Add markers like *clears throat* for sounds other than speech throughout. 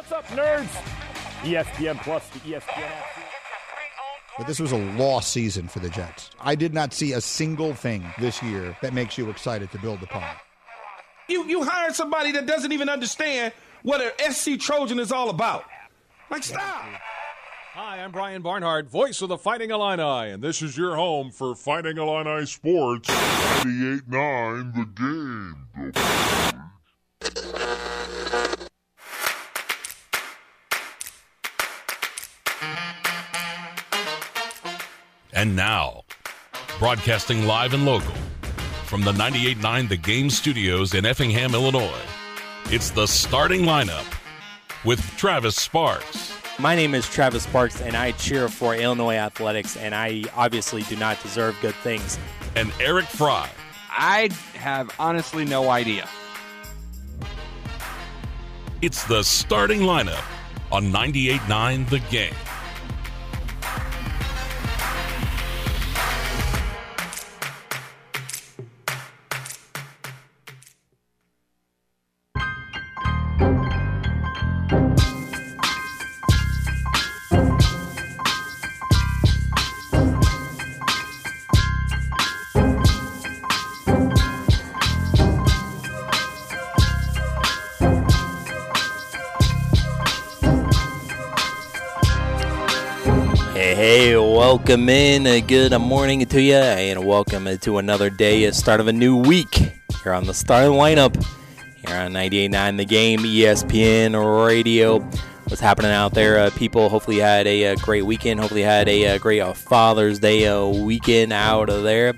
What's up, nerds? ESPN Plus, the ESPN app. But this was a lost season for the Jets. I did not see a single thing this year that makes you excited to build upon. You you hired somebody that doesn't even understand what an SC Trojan is all about. Like stop. Hi, I'm Brian Barnhart, voice of the Fighting Illini, and this is your home for Fighting Illini Sports 98.9 The Game. And now, broadcasting live and local from the 98.9 The Game studios in Effingham, Illinois, it's the starting lineup with Travis Sparks. My name is Travis Sparks, and I cheer for Illinois athletics, and I obviously do not deserve good things. And Eric Fry. I have honestly no idea. It's the starting lineup on 98.9 The Game. Welcome in. Uh, Good morning to you, and welcome to another day, uh, start of a new week here on the starting lineup here on 98.9 The Game, ESPN Radio. What's happening out there, uh, people? Hopefully, you had a, uh great weekend. Hopefully, you had a, uh great uh, Father's Day uh, weekend out of there.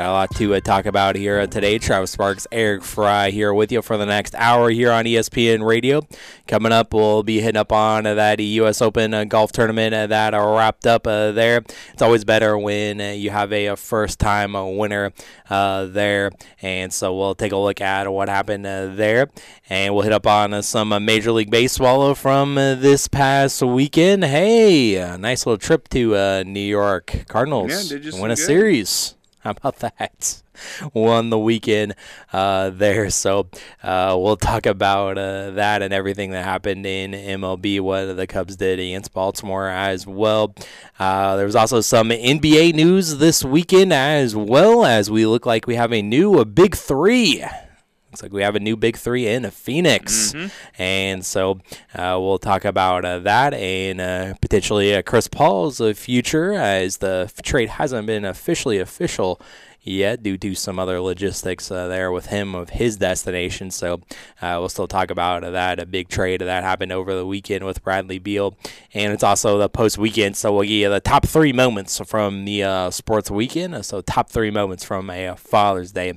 Got a lot to uh, talk about here today. Travis Sparks, Eric Fry here with you for the next hour here on ESPN Radio. Coming up, we'll be hitting up on uh, that U.S. Open uh, golf tournament uh, that wrapped up uh, there. It's always better when uh, you have a, first-time uh, winner uh, there, and so we'll take a look at what happened uh, there, and we'll hit up on uh, some Major League Baseball from uh, this past weekend. Hey, nice little trip to uh, New York Cardinals Yeah, did you win a good. series. How *laughs* about that? Won the weekend uh, there. So uh, we'll talk about uh, that and everything that happened in MLB, what the Cubs did against Baltimore as well. Uh, there was also some NBA news this weekend as well as we look like we have a new a big three. Looks like we have a new big three in Phoenix. And so uh, we'll talk about uh, that and uh, potentially uh, Chris Paul's uh, future as the trade hasn't been officially official yet due to some other logistics uh, there with him of his destination. So uh, we'll still talk about that, a big trade that happened over the weekend with Bradley Beal. And it's also the post weekend. So we'll give you the top three moments from the uh, sports weekend. Uh, So top three moments from a uh, Father's Day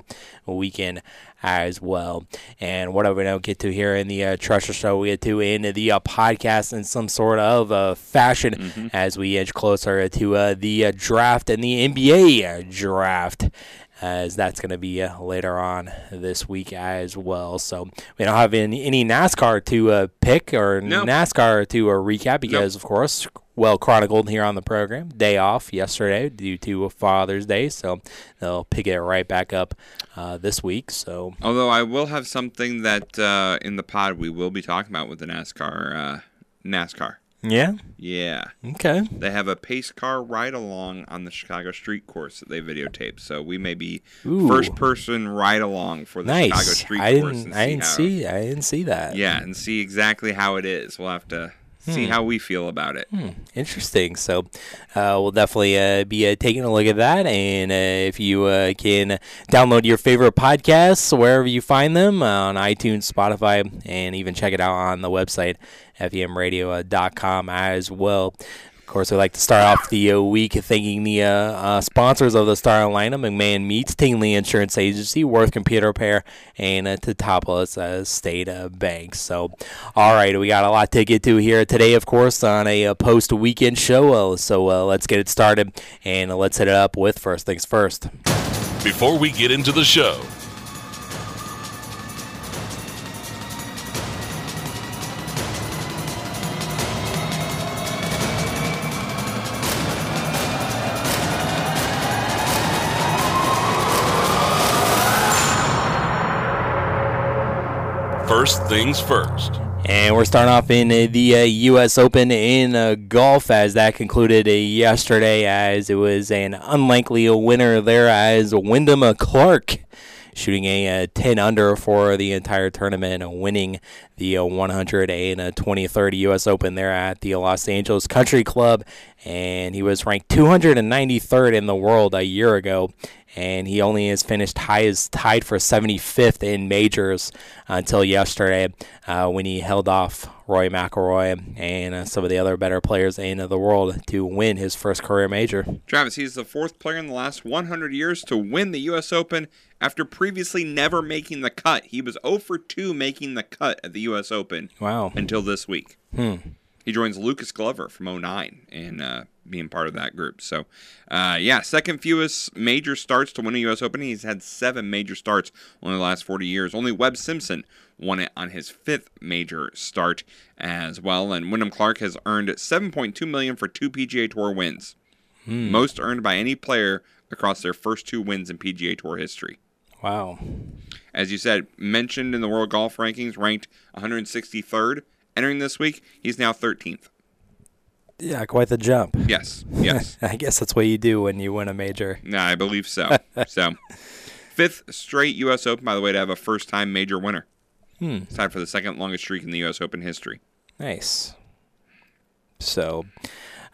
weekend as well. And whatever we don't get to here in the uh, Treasure Show, we get to in the uh, podcast in some sort of uh, fashion as we inch closer to uh, the uh, draft and the NBA draft. As that's going to be uh, later on this week as well. So we don't have any, any NASCAR to uh, pick or No. NASCAR to uh, recap because, of course, well chronicled here on the program. Day off yesterday due to Father's Day, so they'll pick it right back up uh, this week. So Although I will have something that uh, in the pod we will be talking about with the NASCAR. Uh, NASCAR. yeah, Yeah. okay, They have a pace car ride along on the Chicago street course that they videotaped. So we may be Ooh. first person ride along for the Chicago street I course. didn't, I didn't how, see, I didn't see that. Yeah, and see exactly how it is. We'll have to see how we feel about it. Interesting. So uh, we'll definitely uh, be uh, taking a look at that. And uh, if you uh, can download your favorite podcasts wherever you find them uh, on iTunes, Spotify, and even check it out on the website, femradio.com as well. Of course, we like to start off the uh, week thanking the uh, uh, sponsors of the Star lineup McMahon Meats, Tingley Insurance Agency, Worth Computer Repair, and uh, Teutopolis uh, State Bank. So, all right, we got a lot to get to here today, of course, on a uh, post weekend show. Uh, so, uh, let's get it started and let's hit it up with first things first. Before we get into the show, First things first. And we're starting off in the uh, U.S. Open in uh, golf as that concluded uh, yesterday, as it was an unlikely winner there as Wyndham Clark shooting a uh, 10 under for the entire tournament, and winning the uh, 123rd U.S. Open there at the Los Angeles Country Club. And he was ranked 293rd in the world a year ago. And he only has finished high tied for 75th in majors until yesterday uh, when he held off Rory McIlroy and uh, some of the other better players in the world to win his first career major. Travis, he's the fourth player in the last 100 years to win the U.S. Open after previously never making the cut. He was 0 for 2 making the cut at the U.S. Open. Wow. Until this week. Hmm. He joins Lucas Glover from 09 and uh, being part of that group. So, uh, yeah, second fewest major starts to win a U.S. Open. He's had seven major starts in the last 40 years. Only Webb Simpson won it on his fifth major start as well. And Wyndham Clark has earned 7.2 million for two PGA Tour wins, Hmm. most earned by any player across their first two wins in PGA Tour history. Wow. As you said, mentioned in the World Golf Rankings, ranked 163rd entering this week. He's now 13th. Yeah, quite the jump. Yes, yes. *laughs* I guess that's what you do when you win a major. Yeah, I believe so. *laughs* so, fifth straight U.S. Open, by the way, to have a first-time major winner. Hmm. It's tied for the second longest streak in the U.S. Open history. Nice. So,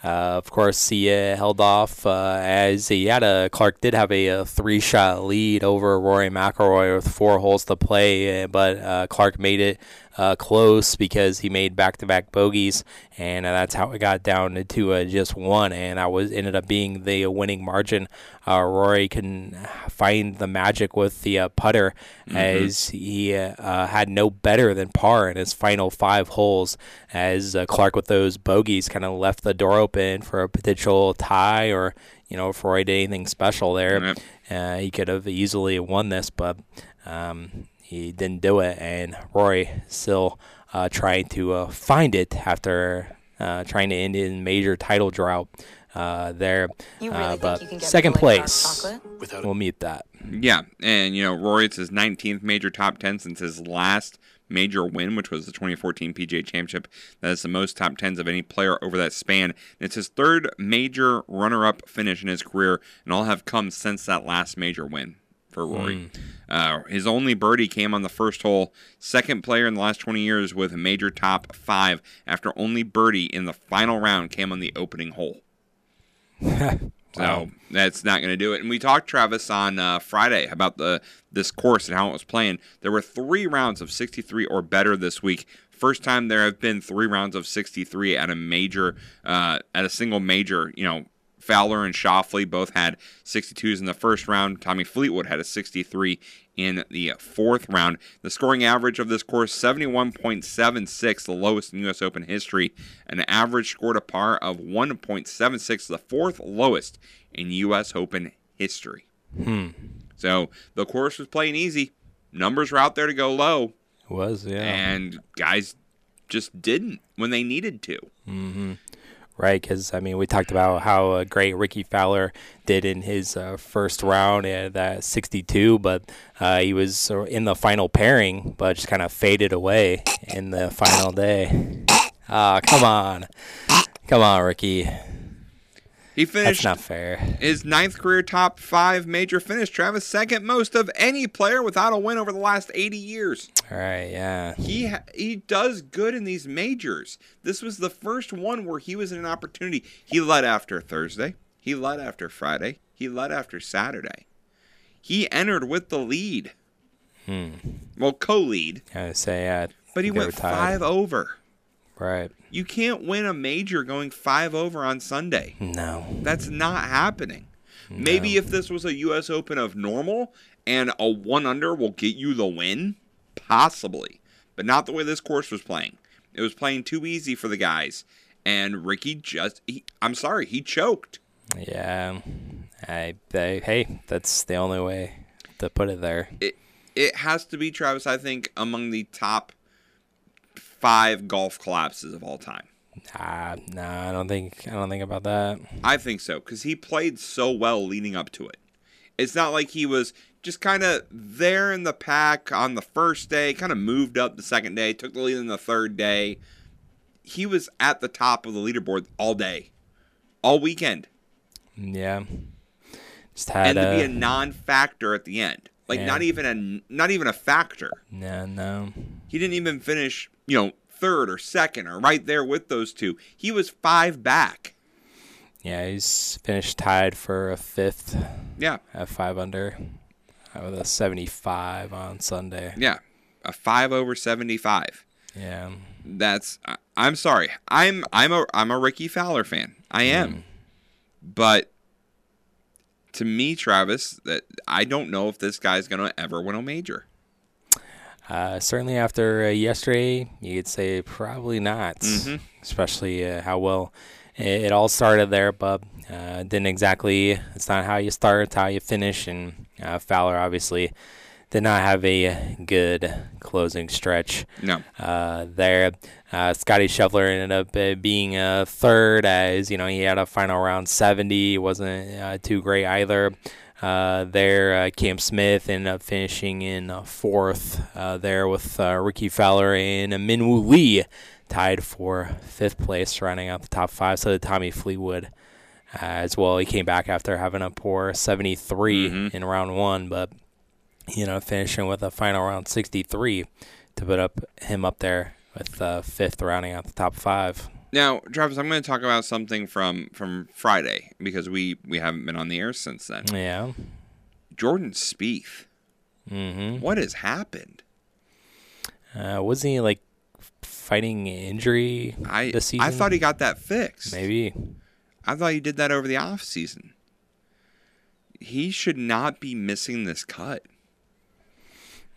uh, of course, he uh, held off uh, as he had a Clark did have a, a three-shot lead over Rory McIlroy with four holes to play, uh, but uh, Clark made it uh, close because he made back-to-back bogeys, and uh, that's how it got down to uh, just one, and that was ended up being the winning margin. Uh, Rory can find the magic with the uh, putter as he uh, uh, had no better than par in his final five holes. As uh, Clark with those bogeys kind of left the door open for a potential tie, or you know, if Rory did anything special there, uh, he could have easily won this, but um, he didn't do it. And Rory still uh, trying to uh, find it after uh, trying to end in major title drought uh, there. You really uh, think but you can get second me like dark place, chocolate? we'll meet that. Yeah, and you know Rory, it's his 19th major top 10 since his last major win, which was the 2014 PGA Championship. That is the most top 10s of any player over that span. And it's his third major runner-up finish in his career, and all have come since that last major win for Rory. Uh, his only birdie came on the first hole. Second player in the last 20 years with a major top five after only birdie in the final round came on the opening hole. *laughs* So that's not going to do it. And we talked Travis on uh, Friday about the this course and how it was playing. There were three rounds of 63 or better this week. First time there have been three rounds of 63 at a major, uh, at a single major. You know, Fowler and Schauffele both had 62s in the first round. Tommy Fleetwood had a 63 in the fourth round. The scoring average of this course 71.76, the lowest in U.S. Open history. An average score to par of 1.76, the fourth lowest in U.S. Open history. Hmm. So the course was playing easy. Numbers were out there to go low, Was yeah. and guys just didn't when they needed to. Mm-hmm. Right, because I mean, we talked about how uh, great Rickie Fowler did in his uh, first round at that 62, but uh, he was in the final pairing, but just kind of faded away in the final day. Ah, come on, come on, Rickie. He That's finished not fair. his ninth career top five major finish. Travis, second most of any player without a win over the last 80 years. All right, yeah. He ha- he does good in these majors. This was the first one where he was in an opportunity. He led after Thursday. He led after Friday. He led after Saturday. He entered with the lead. Hmm. Well, co-lead, I say, yeah. but he went five over. Right. You can't win a major going five over on Sunday. No. That's not happening. Maybe if this was a U.S. Open of normal and a one under will get you the win, possibly, but not the way this course was playing. It was playing too easy for the guys, and Rickie just, he, I'm sorry, he choked. Yeah. I, I, hey, that's the only way to put it there. It it has to be Travis. I think among the top five golf collapses of all time. Ah, nah, I don't think I don't think about that. I think so because he played so well leading up to it. It's not like he was just kind of there in the pack on the first day, kind of moved up the second day, took the lead in the third day. He was at the top of the leaderboard all day, all weekend, Yeah. Just had and to be a a non-factor at the end, like Yeah. not even a not even a factor. no, no. He didn't even finish, you know, third or second or right there with those two. He was five back. Yeah, he's finished tied for a fifth Yeah, at five under with a 75 on Sunday. yeah, a five over seventy-five. Yeah. That's I'm sorry. I'm I'm a I'm a Rickie Fowler fan. I mm. am. But to me, Travis, that I don't know if this guy's gonna ever win a major. Uh, certainly after uh, yesterday, you could say probably not, especially uh, how well it, it all started there. But uh, didn't exactly. It's not how you start; it's how you finish. And uh, Fowler obviously did not have a good closing stretch No. uh, there. Uh, Scottie Scheffler ended up uh, being uh, third, as you know he had a final round 70, wasn't uh, too great either. Uh, there, uh, Cam Smith ended up finishing in uh, fourth uh, there with uh, Rickie Fowler and Minwoo Lee tied for fifth place, rounding out the top five. So did Tommy Fleetwood uh, as well. He came back after having a poor 73 in round one, but you know, finishing with a final round 63 to put up him up there with uh, fifth, rounding out the top five. Now, Travis, I'm going to talk about something from from Friday because we we haven't been on the air since then. Yeah. Jordan Spieth. Mm-hmm. What has happened? Uh, wasn't he like fighting injury I this season? I thought he got that fixed. maybe. I thought he did that over the off season. He should not be missing this cut.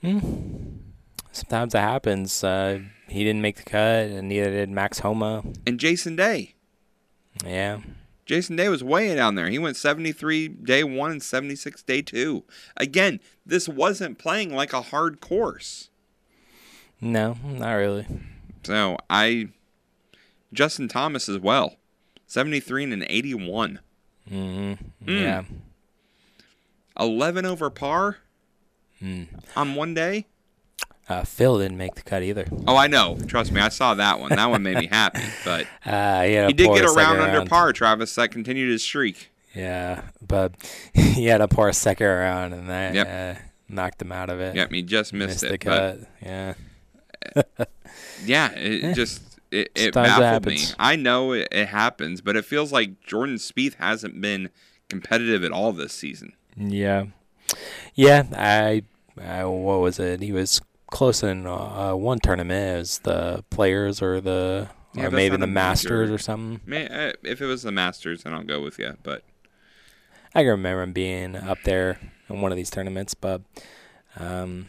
Sometimes it happens. Uh, he didn't make the cut, and neither did Max Homa. And Jason Day. Yeah. Jason Day was way down there. He went 73 day one and 76 day two. Again, this wasn't playing like a hard course. No, not really. So I, Justin Thomas as well, 73 and an 81. Mm-hmm. Yeah. 11 over par on one day. Uh, Phil didn't make the cut either. Oh, I know. Trust me, I saw that one. That one made me happy. *laughs* But Uh, he, he did get a round under round. par, Travis. That continued his streak. Yeah, but *laughs* he had a poor second round, and that Yep. uh, knocked him out of it. Yep, he just missed, Missed it. the cut. Yeah. *laughs* yeah, it just it, it baffled me. I know it, it happens, but it feels like Jordan Spieth hasn't been competitive at all this season. Yeah, yeah. I, I what was it? He was close in uh, one tournament. Was the Players or the Yeah, or maybe the Masters major. or something. May, uh, if it was the Masters, then I'll go with you. But I can remember him being up there in one of these tournaments, but um,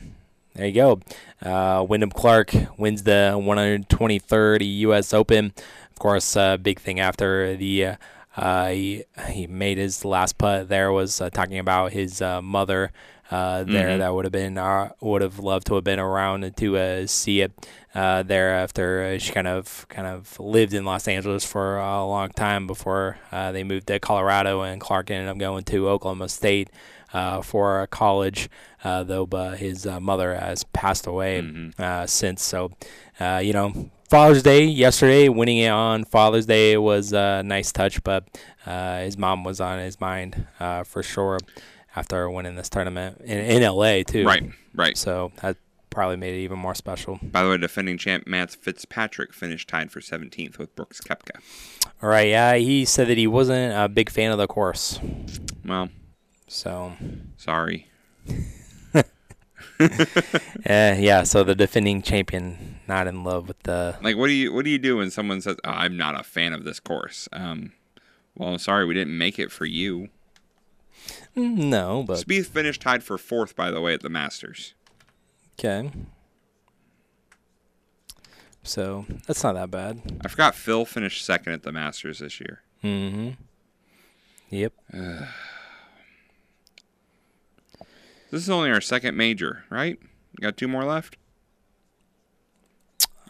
there you go. Uh, Wyndham Clark wins the 123rd U.S. Open. Of course, uh, big thing after the uh, uh, he, he made his last putt. There was uh, talking about his uh, mother. Uh, there, that would have been uh, would have loved to have been around to uh, see it uh, there after uh, she kind of kind of lived in Los Angeles for a long time before uh, they moved to Colorado and Clark ended up going to Oklahoma State uh, for college. Uh, though, but his uh, mother has passed away uh, since. So, uh, you know, Father's Day yesterday, winning it on Father's Day was a nice touch, but uh, his mom was on his mind uh, for sure after winning this tournament in, in LA too. right, right. So that probably made it even more special. By the way, defending champ Matt Fitzpatrick finished tied for 17th with Brooks Koepka. All right, yeah, he said that he wasn't a big fan of the course. Well, So, sorry. uh, *laughs* yeah, so the defending champion not in love with the Like, what do you what do you do when someone says, oh, "I'm not a fan of this course"? Um, well, sorry, we didn't make it for you. No, but Spieth finished tied for fourth, by the way, at the Masters. okay. So that's not that bad. I forgot Phil finished second at the Masters this year. Mm-hmm. Yep. *sighs* This is only our second major, right? We got two more left.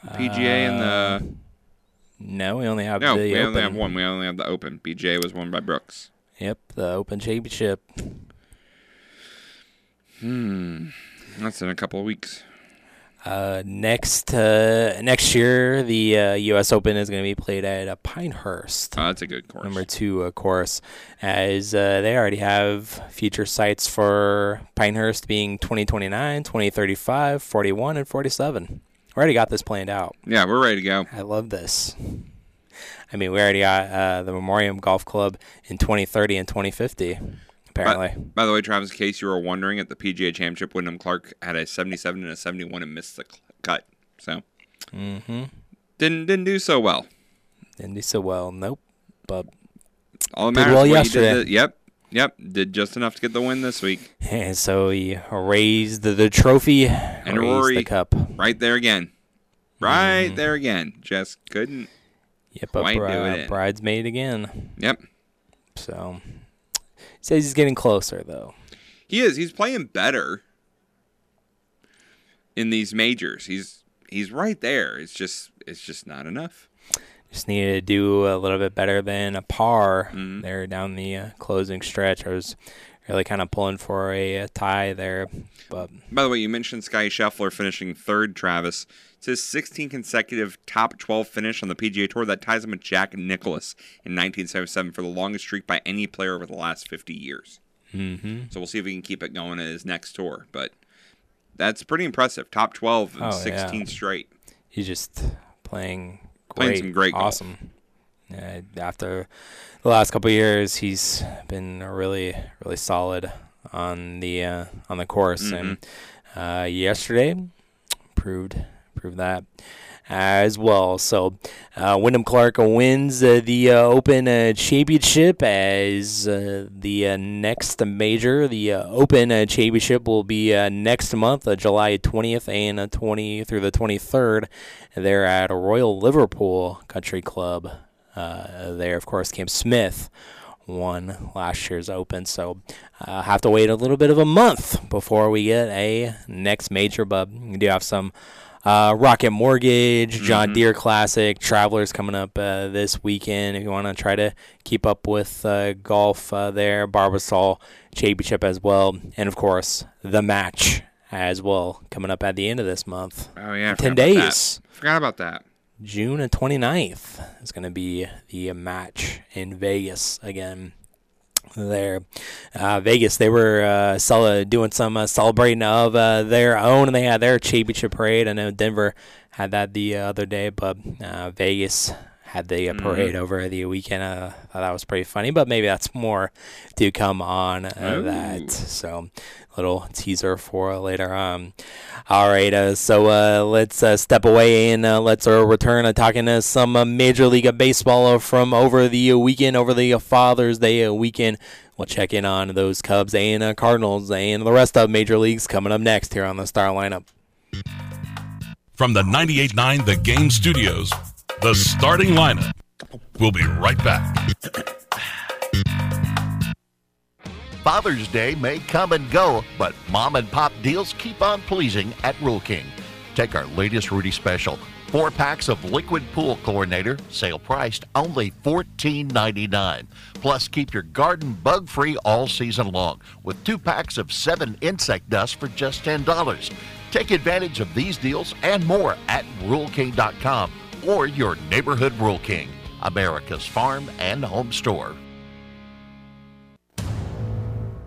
PGA and the No, we only have no, Uh, the we Open. only have one. We only have the Open. PGA was won by Brooks. Yep, the Open Championship. Hmm, that's in a couple of weeks. Uh, next uh, next year, the uh, U.S. Open is going to be played at uh, Pinehurst. Oh, that's a good course. number two of course, as uh, they already have future sites for Pinehurst being 2029, 2035, 41, and 47. Already got this planned out. Yeah, we're ready to go. I love this. I mean, we already got uh, the Merion Golf Club in 2030 and 2050, apparently. By the way, Travis, in case you were wondering, at the PGA Championship, Wyndham Clark had a 77 and a 71 and missed the cut. So mm-hmm. didn't didn't do so well. Didn't do so well. Nope. But All that matters well yesterday. Did the- yep, yep, did just enough to get the win this week. and so he raised the, the trophy And raised Rory- the cup. Right there again, right Mm-hmm. there again. Just couldn't. Yep, but Quite bri- it bridesmaid again. Yep, So says he's getting closer though. he is. He's playing better in these majors. He's he's right there. It's just it's just not enough. Just needed to do a little bit better than a par Mhm. there down the uh, closing stretch. I was really kind of pulling for a, uh tie there, but By the way, you mentioned Scottie Scheffler finishing third, Travis. It's his 16 consecutive top 12 finish on the PGA Tour. That ties him with Jack Nicklaus in 1977 for the longest streak by any player over the last 50 years. mm-hmm. So we'll see if he can keep it going at his next tour. But that's pretty impressive. Top 12 and Oh, 16 yeah. straight. he's just playing great, Playing some great golf. awesome. Yeah, after the last couple of years, he's been really, really solid on the uh, on the course, and uh, yesterday proved proved that as well. So, uh, Wyndham Clark wins uh, the uh, Open uh, Championship as the next major. The Open Championship will be next month, July 20th and uh, 20 through the 23rd. They're at Royal Liverpool Country Club. There, of course, Cam Smith won last year's Open, so I uh, have to wait a little bit of a month before we get a next major. But we do have some uh, Rocket Mortgage, John Deere Classic, Travelers coming up uh, this weekend. If you want to try to keep up with uh, golf uh, there, Barbasol Championship as well, and of course the match as well coming up at the end of this month. Oh, yeah. 10 forgot about days. Forgot about that. June 29th is going to be the match in Vegas again. There, uh, Vegas, they were uh, cel- doing some uh, celebrating of uh, their own, and they had their championship parade. I know Denver had that the other day, but uh, Vegas had the uh, parade over the weekend. Uh, thought that was pretty funny, but maybe that's more to come on uh, that. So, little teaser for later on. All right, uh, so uh, let's uh, step away and uh, let's uh, return uh, talking to some uh, Major League Baseball uh, from over the uh, weekend, over the uh, Father's Day uh, weekend. We'll check in on those Cubs and uh, Cardinals and the rest of Major Leagues coming up next here on the Star Lineup. From the 98.9 The Game Studios, the starting lineup. We'll be right back. Father's Day may come and go, but mom and pop deals keep on pleasing at Rural King. Take our latest Rudy special. Four packs of liquid pool chlorinator, sale priced only $14.99. Plus, keep your garden bug free all season long with two packs of seven insect dust for just $10. Take advantage of these deals and more at RuralKing.com or your neighborhood Rural King, America's farm and home store.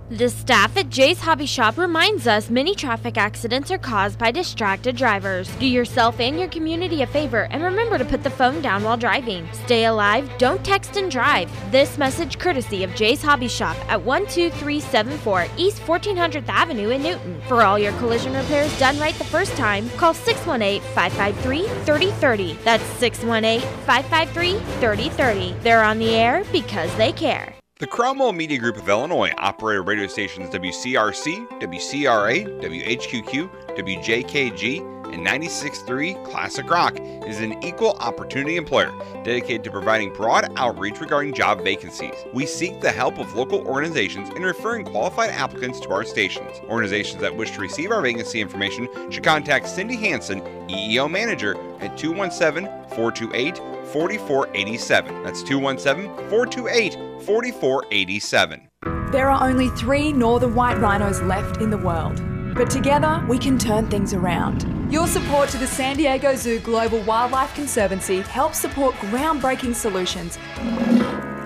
The staff at Jay's Hobby Shop reminds us many traffic accidents are caused by distracted drivers. Do yourself and your community a favor and remember to put the phone down while driving. Stay alive, don't text and drive. This message courtesy of Jay's Hobby Shop at 12374 East 1400th Avenue in Newton. For all your collision repairs done right the first time, call 618 553 3030. That's 618 553 3030. They're on the air because they care. The Cromwell Media Group of Illinois operated radio stations WCRC, WCRA, WHQQ, WJKG, and 96.3 Classic Rock is an equal opportunity employer dedicated to providing broad outreach regarding job vacancies. We seek the help of local organizations in referring qualified applicants to our stations. Organizations that wish to receive our vacancy information should contact Cindy Hanson, EEO Manager, at 217 428 4487. That's 217 428 4487. There are only three northern white rhinos left in the world, but together we can turn things around. Your support to the San Diego Zoo Global Wildlife Conservancy helps support groundbreaking solutions.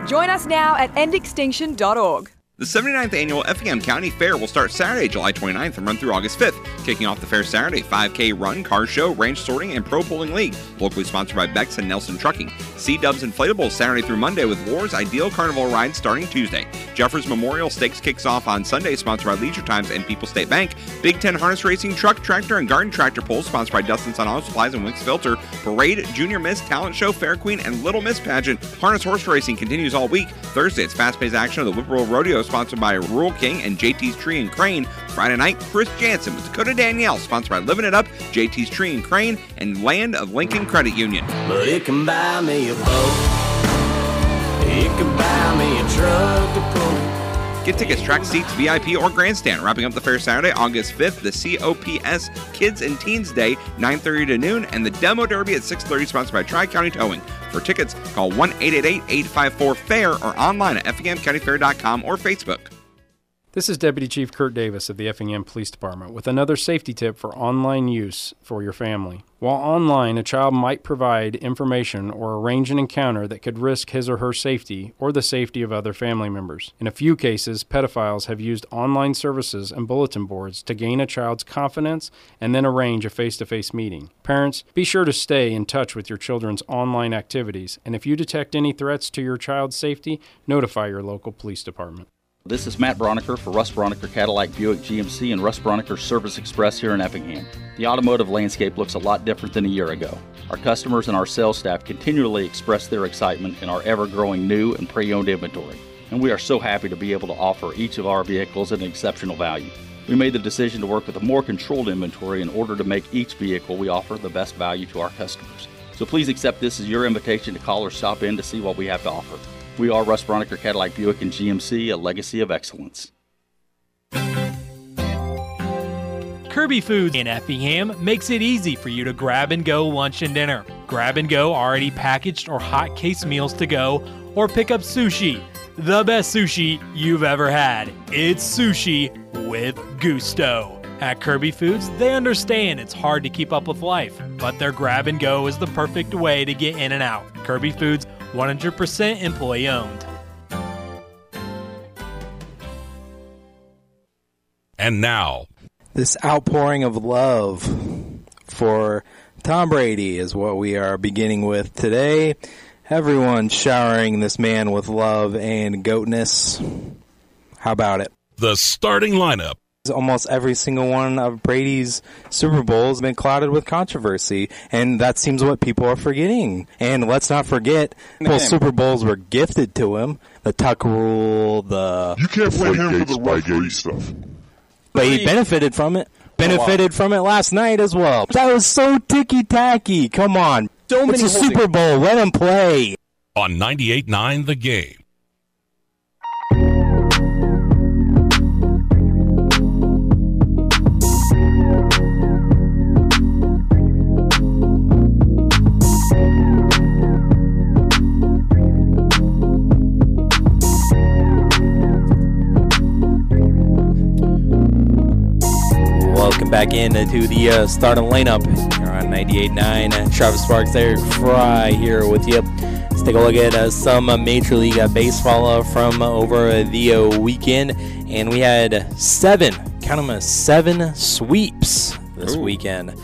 Join us now at endextinction.org. The 79th annual Effingham County Fair will start Saturday, July 29th and run through August 5th. Kicking off the fair Saturday, 5K run, car show, range sorting, and pro pulling league. Locally sponsored by Bex and Nelson Trucking. C Dubs Inflatables Saturday through Monday with Wars Ideal Carnival rides starting Tuesday. Jeffers Memorial Stakes kicks off on Sunday, sponsored by Leisure Times and People State Bank. Big Ten Harness Racing Truck, Tractor, and Garden Tractor Pulls sponsored by Dustin Sun Auto Supplies and Wix Filter. Parade, Junior Miss, Talent Show, Fair Queen, and Little Miss Pageant. Harness Horse Racing continues all week. Thursday, it's fast paced action of the Whippoorwill Rodeo sponsored by Rural King and JT's Tree and Crane. Friday night, Chris Janson with Dakota Danielle, sponsored by Living It Up, JT's Tree and Crane, and Land of Lincoln Credit Union. But it can buy me a boat. It can buy me a truck. Get tickets, track seats, VIP, or grandstand. Wrapping up the fair Saturday, August 5th, the COPS Kids and Teens Day, 9.30 to noon, and the Demo Derby at 6.30, sponsored by Tri-County Towing. For tickets, call 1-888-854-FAIR or online at effinghamcountyfair.com or Facebook. This is Deputy Chief Kurt Davis of the Effingham Police Department with another safety tip for online use for your family. While online, a child might provide information or arrange an encounter that could risk his or her safety or the safety of other family members. In a few cases, pedophiles have used online services and bulletin boards to gain a child's confidence and then arrange a face to face meeting. Parents, be sure to stay in touch with your children's online activities, and if you detect any threats to your child's safety, notify your local police department. This is Matt Broniker for Russ Broniker Cadillac Buick GMC and Russ Broniker Service Express here in Effingham. The automotive landscape looks a lot different than a year ago. Our customers and our sales staff continually express their excitement in our ever growing new and pre owned inventory, and we are so happy to be able to offer each of our vehicles at an exceptional value. We made the decision to work with a more controlled inventory in order to make each vehicle we offer the best value to our customers. So please accept this as your invitation to call or stop in to see what we have to offer. We are Russ Broniker Cadillac Buick and GMC, a legacy of excellence. Kirby Foods in Effingham makes it easy for you to grab and go lunch and dinner. Grab and go already packaged or hot case meals to go, or pick up sushi. The best sushi you've ever had. It's sushi with gusto. At Kirby Foods, they understand it's hard to keep up with life, but their grab and go is the perfect way to get in and out. Kirby Foods, 100% employee owned. And now, This outpouring of love for Tom Brady is what we are beginning with today. Everyone showering this man with love and goatness. How about it? the starting lineup. Almost every single one of Brady's Super Bowls has been clouded with controversy, and that seems what people are forgetting. And let's not forget, both Super Bowls were gifted to him. The Tuck Rule, the You can't blame him for the referee stuff. but he benefited from it. Oh, benefited from it last night as well. That was so ticky tacky. Come on, So it's many a Super Bowl. Let him play. On ninety eight nine. The Game. Back into the uh, starting lineup here on 98.9. Uh, Travis Sparks, Eric Fry here with you. Let's take a look at uh, some uh, Major League uh, Baseball uh, from over the uh, weekend. And we had seven, count them, uh, seven sweeps this weekend.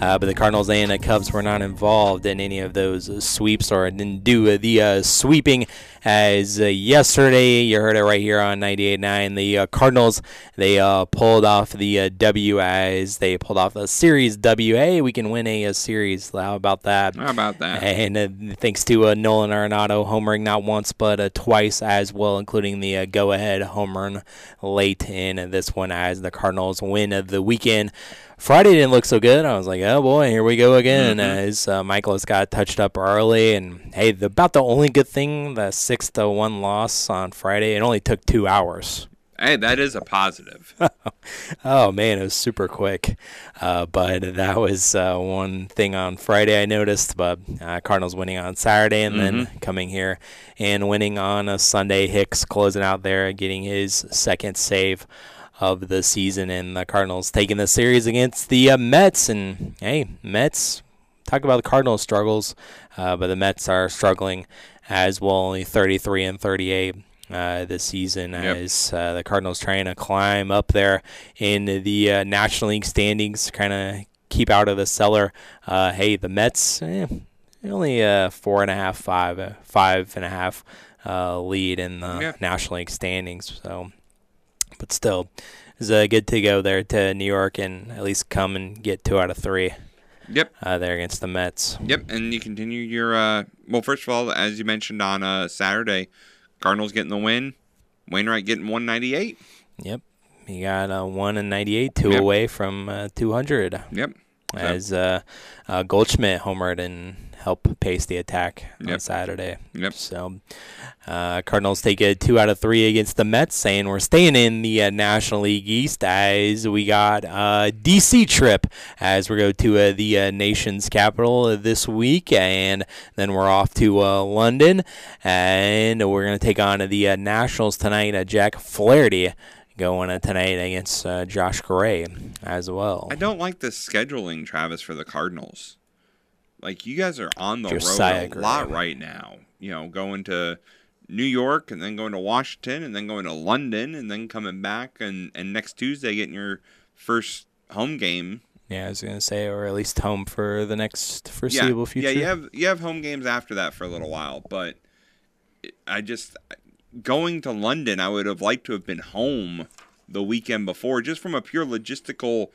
Uh, but the Cardinals and the Cubs were not involved in any of those sweeps or didn't do the uh, sweeping. As uh, yesterday, you heard it right here on 98.9, the uh, Cardinals they uh, pulled off the uh, W as they pulled off a series W. Hey, we can win a, a series. How about that? How about that? And uh, thanks to uh, Nolan Arenado homering not once but uh, twice as well, including the uh, go-ahead home run late in this one as the Cardinals win of the weekend. Friday didn't look so good. I was like, oh boy, here we go again. As uh, Mikolas got touched up early, and hey, the, about the only good thing the six to one loss on Friday. It only took two hours. Hey, that is a positive. *laughs* oh man, it was super quick. Uh, but that was uh, one thing on Friday I noticed. But uh, Cardinals winning on Saturday and then Mhm. coming here and winning on a Sunday. Hicks closing out there, getting his second save of the season, and the Cardinals taking the series against the uh, Mets. And hey, Mets. Talk about the Cardinals' struggles, uh, but the Mets are struggling as well, only 33 and 38 uh, this season Yep. as uh, the Cardinals trying to climb up there in the uh, National League standings, to kind of keep out of the cellar. Uh, hey, the Mets eh, only uh, four and a half, five, five and a half uh, lead in the Yeah. National League standings. So, but still, it's uh, good to go there to New York and at least come and get two out of three. Yep. Uh, there against the Mets. Yep, and you continue your uh well first of all, as you mentioned on uh Saturday, Cardinals getting the win, Wainwright getting 198. Yep. he got uh, one and ninety-eight, two Yep. away from uh, two hundred. Yep. As uh, uh, Goldschmidt homered and helped pace the attack on Saturday. Yep. So uh, Cardinals take a two out of three against the Mets, saying we're staying in the uh, National League East as we got a DC trip as we go to uh, the uh, nation's capital this week, and then we're off to uh, London, and we're going to take on the uh, Nationals tonight. Uh, Jack Flaherty going tonight against uh, Josh Gray as well. I don't like the scheduling, Travis, for the Cardinals. Like you guys are on the Josiah road a lot right now. You know, going to New York and then going to Washington and then going to London and then coming back and and next Tuesday getting your first home game. Yeah, I was gonna say, or at least home for the next foreseeable yeah, future. Yeah, you have you have home games after that for a little while, but I just going to London. I would have liked to have been home the weekend before, just from a pure logistical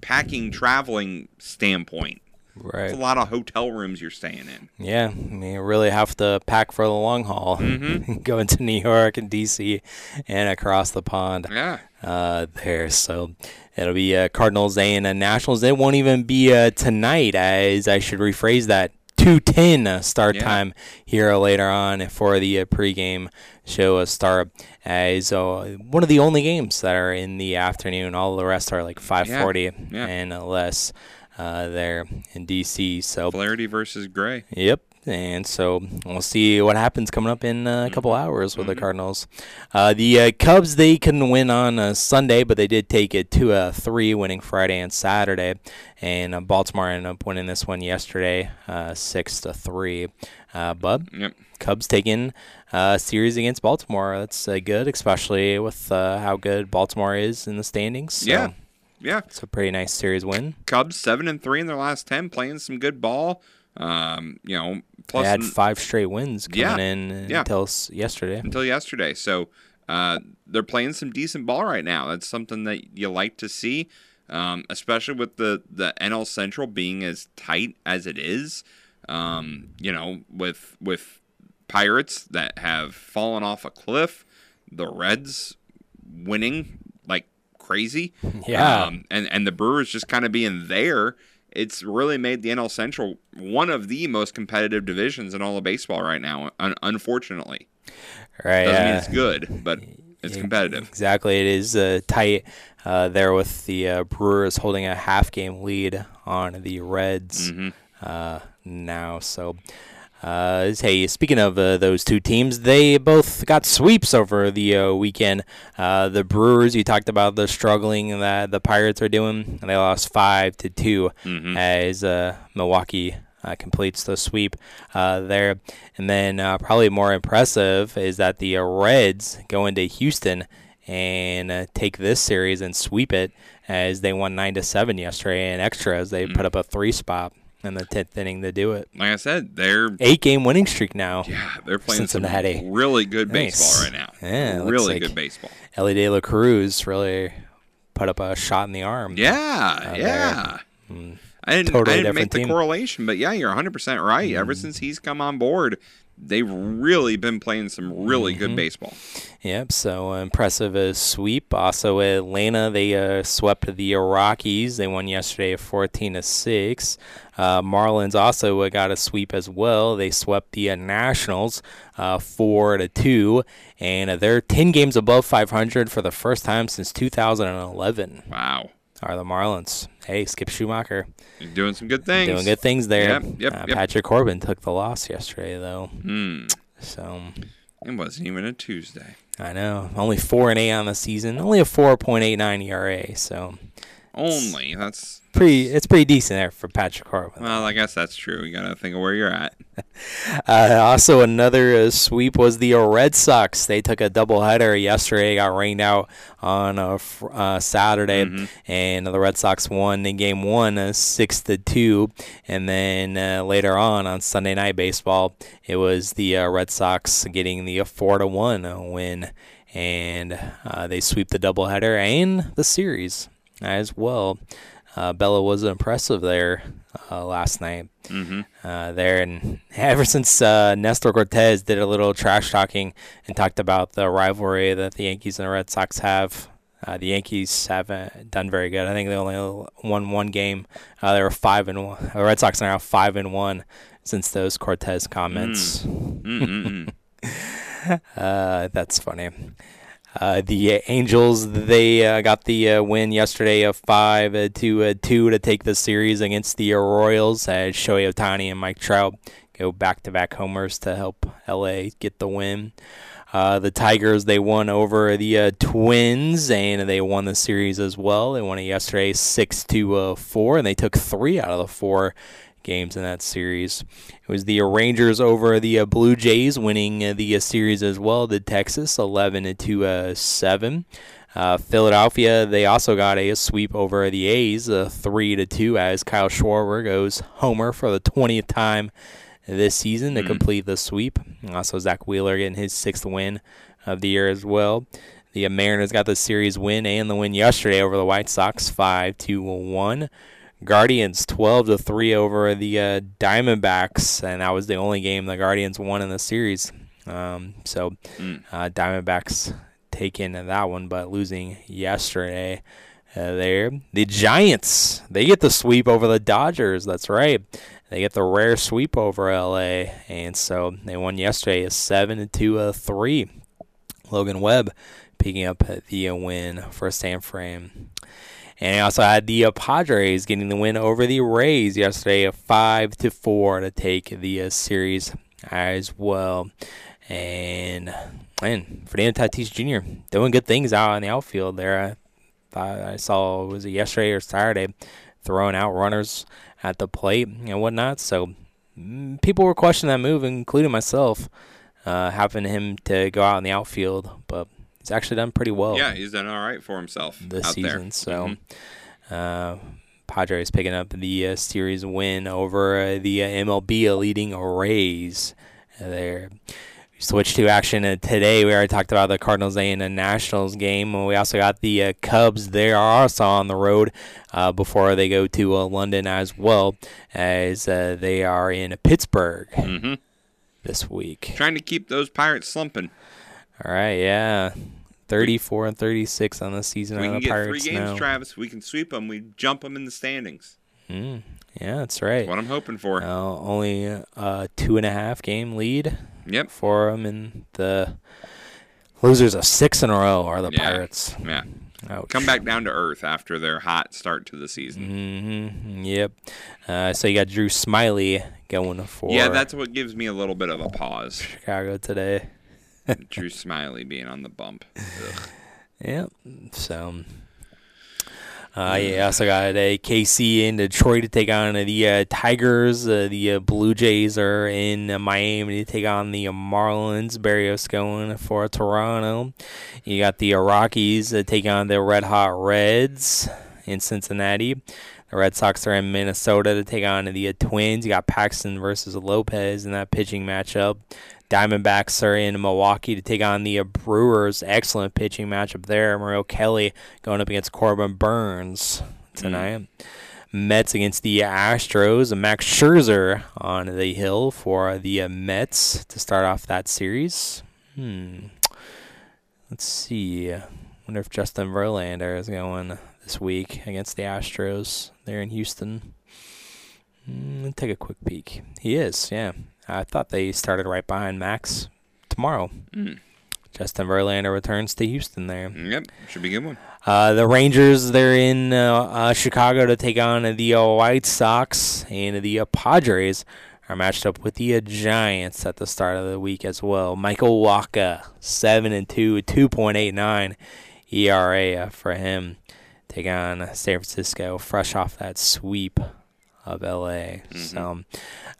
packing traveling standpoint. Right. It's a lot of hotel rooms you're staying in. Yeah, I mean, you really have to pack for the long haul. Mhm. *laughs* Going to New York and DC and across the pond. Yeah. Uh, there, so it'll be uh, Cardinals and uh, Nationals. It won't even be uh, tonight, as I should rephrase that. Two ten uh, start Yeah. time here later on for the uh, pregame show uh, start as uh, one of the only games that are in the afternoon. All the rest are like five forty Yeah. and less uh, there in DC. So Flaherty versus Gray. Yep. And so we'll see what happens coming up in uh, a couple hours with the Cardinals. Uh, the uh, Cubs they couldn't win on uh, Sunday, but they did take it to a three, winning Friday and Saturday. And uh, Baltimore ended up winning this one yesterday, uh, six to three. Uh, Bub, Yep. Cubs taking uh, a series against Baltimore. That's uh, good, especially with uh, how good Baltimore is in the standings. So Yeah. Yeah. it's a pretty nice series win. Cubs seven and three in their last ten, playing some good ball. Um, you know, plus they had five straight wins coming Yeah. in Yeah. until yesterday. until yesterday. So uh, they're playing some decent ball right now. That's something that you like to see, um, especially with the the NL Central being as tight as it is. Um, you know, with with Pirates that have fallen off a cliff, the Reds winning crazy. *laughs* Yeah. Um, and and the Brewers just kind of being there. It's really made the NL Central one of the most competitive divisions in all of baseball right now. Un- unfortunately, Right. doesn't mean it's good, but it's competitive. Exactly. It is uh, tight uh, there with the uh, Brewers holding a half game lead on the Reds Mm-hmm. uh, now. So, uh, hey, speaking of uh, those two teams, they both got sweeps over the uh, weekend. Uh, the Brewers, you talked about the struggling that the Pirates are doing. And they lost five to 2 Mhm. as uh, Milwaukee uh, completes the sweep uh, there. And then uh, probably more impressive is that the uh, Reds go into Houston and uh, take this series and sweep it as they won nine to seven yesterday in extras. They put up a three spot in the tenth inning to do it. Like I said, they're Eight game winning streak now. yeah, they're playing Cincinnati. some really good Nice. baseball right now. Yeah, really like good baseball. Elly De La Cruz really put up a shot in the arm. Yeah, yeah. Mm. I didn't, totally I didn't make team. the correlation, but yeah, you're 100% right. Ever since he's come on board, they've really been playing some really good Mhm. baseball. Yep, so uh, impressive uh, sweep. Also, Atlanta they uh, swept the Rockies. They won yesterday, fourteen to six. Uh, Marlins also uh, got a sweep as well. They swept the uh, Nationals uh, four to two, and uh, they're ten games above five hundred for the first time since two thousand and eleven. Wow, are the Marlins? Hey, Skip Schumaker. He's doing some good things. Doing good things there. Yep, yep, Uh, yep. Patrick Corbin took the loss yesterday, though. Hmm. So it wasn't even a Tuesday. I know. Only four and eight on the season. Only a four point eight nine ERA. So Only that's pretty. It's pretty decent there for Patrick Corbin. well, I guess that's true. You gotta think of where you're at. *laughs* Uh, also, another uh, sweep was the uh, Red Sox. They took a doubleheader yesterday. Got rained out on a fr- uh, Saturday, Mm-hmm. and the Red Sox won in Game One, uh, six to two. And then uh, later on on Sunday Night Baseball, it was the uh, Red Sox getting the uh, four to one uh, win, and uh, they sweep the doubleheader and the series as well. Uh, Bello was impressive there uh, last night. Mm-hmm. Uh, there and *laughs* ever since uh, Nestor Cortes did a little trash talking and talked about the rivalry that the Yankees and the Red Sox have. Uh, the Yankees haven't done very good. I think they only won one game. Uh, they were five and one. The Red Sox are now five and one since those Cortes comments. Mm-mm-mm. *laughs* uh, that's funny. Uh, the Angels they uh, got the uh, win yesterday of five uh, to uh, two to take the series against the Royals. As Shohei Ohtani and Mike Trout go back to back homers to help LA get the win. Uh, the Tigers they won over the uh, Twins and they won the series as well. They won it yesterday six to uh, four, and they took three out of the four games in that series. It was the Rangers over the uh, Blue Jays winning uh, the uh, series as well. The Texas 11 to uh, 7. Uh, Philadelphia they also got a, sweep over the A's uh, 3 to 2 as Kyle Schwarber goes homer for the 20th time this season to Mm. complete the sweep. Also Zack Wheeler getting his sixth win of the year as well. The Mariners got the series win and the win yesterday over the White Sox 5 to 1. Guardians 12 to 3 over the uh, Diamondbacks, and that was the only game the Guardians won in the series. Um, so, Mm. uh, Diamondbacks taking that one, but losing yesterday. Uh, there, the Giants they get the sweep over the Dodgers. That's right, they get the rare sweep over LA, and so they won yesterday, a seven to three. Logan Webb picking up the uh, win for San Fran. And I also had the uh, Padres getting the win over the Rays yesterday, a five to four to take the uh, series as well. And man, Fernando Tatis Jr. doing good things out in the outfield there. I thought I saw was it yesterday or Saturday throwing out runners at the plate and whatnot. So mm, people were questioning that move, including myself, uh, having him to go out in the outfield, but he's actually done pretty well Yeah, he's done all right for himself this out season. there. Mm-hmm. So, uh, Padres picking up the uh, series win over uh, the uh, MLB leading Rays. There. Switch to action uh, today. We already talked about the Cardinals and the Nationals game. We also got the uh, Cubs. They are also on the road uh, before they go to uh, London as well, as uh, they are in Pittsburgh hmm this week. Trying to keep those Pirates slumping. All right, yeah. 34 and 36 on the season we on can the get Pirates three games, now. Travis. We can sweep them. We jump them in the standings. Mm, yeah, that's right. What I'm hoping for. Uh, only a two and a half game lead. Yep. For them, and the losers of six in a row are the Yeah. Pirates. Yeah. Ouch. Come back down to earth after their hot start to the season. Mm-hmm. Yep. Uh, so you got Drew Smyly going for Yeah, that's what gives me a little bit of a pause. Chicago today. *laughs* Drew Smyly being on the bump. Ugh. Yep. So. Uh, yeah, also got a KC in Detroit to take on the uh, Tigers. Uh, the uh, Blue Jays are in uh, Miami to take on the Marlins. Berrios going for Toronto. You got the uh, Rockies uh, taking on the Red Hot Reds in Cincinnati. The Red Sox are in Minnesota to take on the uh, Twins. You got Paxton versus Lopez in that pitching matchup. Diamondbacks are in Milwaukee to take on the Brewers. Excellent pitching matchup there. Merrill Kelly going up against Corbin Burnes tonight. Mets against the Astros. Max Scherzer on the hill for the Mets to start off that series. Hmm. Let's see. Wonder if Justin Verlander is going this week against the Astros there in Houston. Mm, take a quick peek. He is, yeah. I thought they started right behind Max tomorrow. Mm. Justin Verlander returns to Houston there. Yep, should be a good one. Uh, the Rangers, they're in uh, uh, Chicago to take on the uh, White Sox, and the uh, Padres are matched up with the uh, Giants at the start of the week as well. Michael Wacha, seven and two, two point eight nine ERA for him. Take on San Francisco, fresh off that sweep of LA. Mm-hmm. So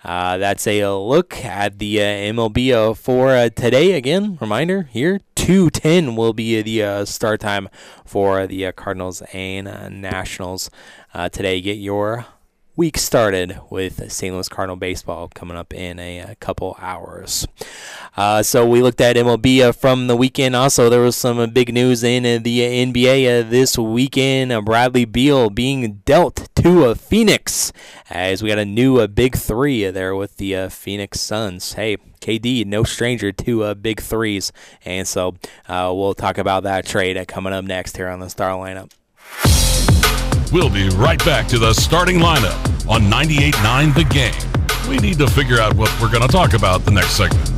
uh, that's a look at the uh, MLB uh, for uh, today. Again, reminder here: two ten will be the uh, start time for the Cardinals and Nationals today. Get your week started with St. Louis Cardinal baseball coming up in a, a couple hours. Uh, so we looked at MLB uh, from the weekend. Also, there was some uh, big news in uh, the NBA uh, this weekend. Uh, Bradley Beal being dealt to Phoenix as we got a new big three there with the Phoenix Suns. Hey, KD, no stranger to big threes, and so we'll talk about that trade coming up next here on the Star Lineup. We'll be right back to the starting lineup on 98.9 The Game. We need to figure out what we're going to talk about the next segment.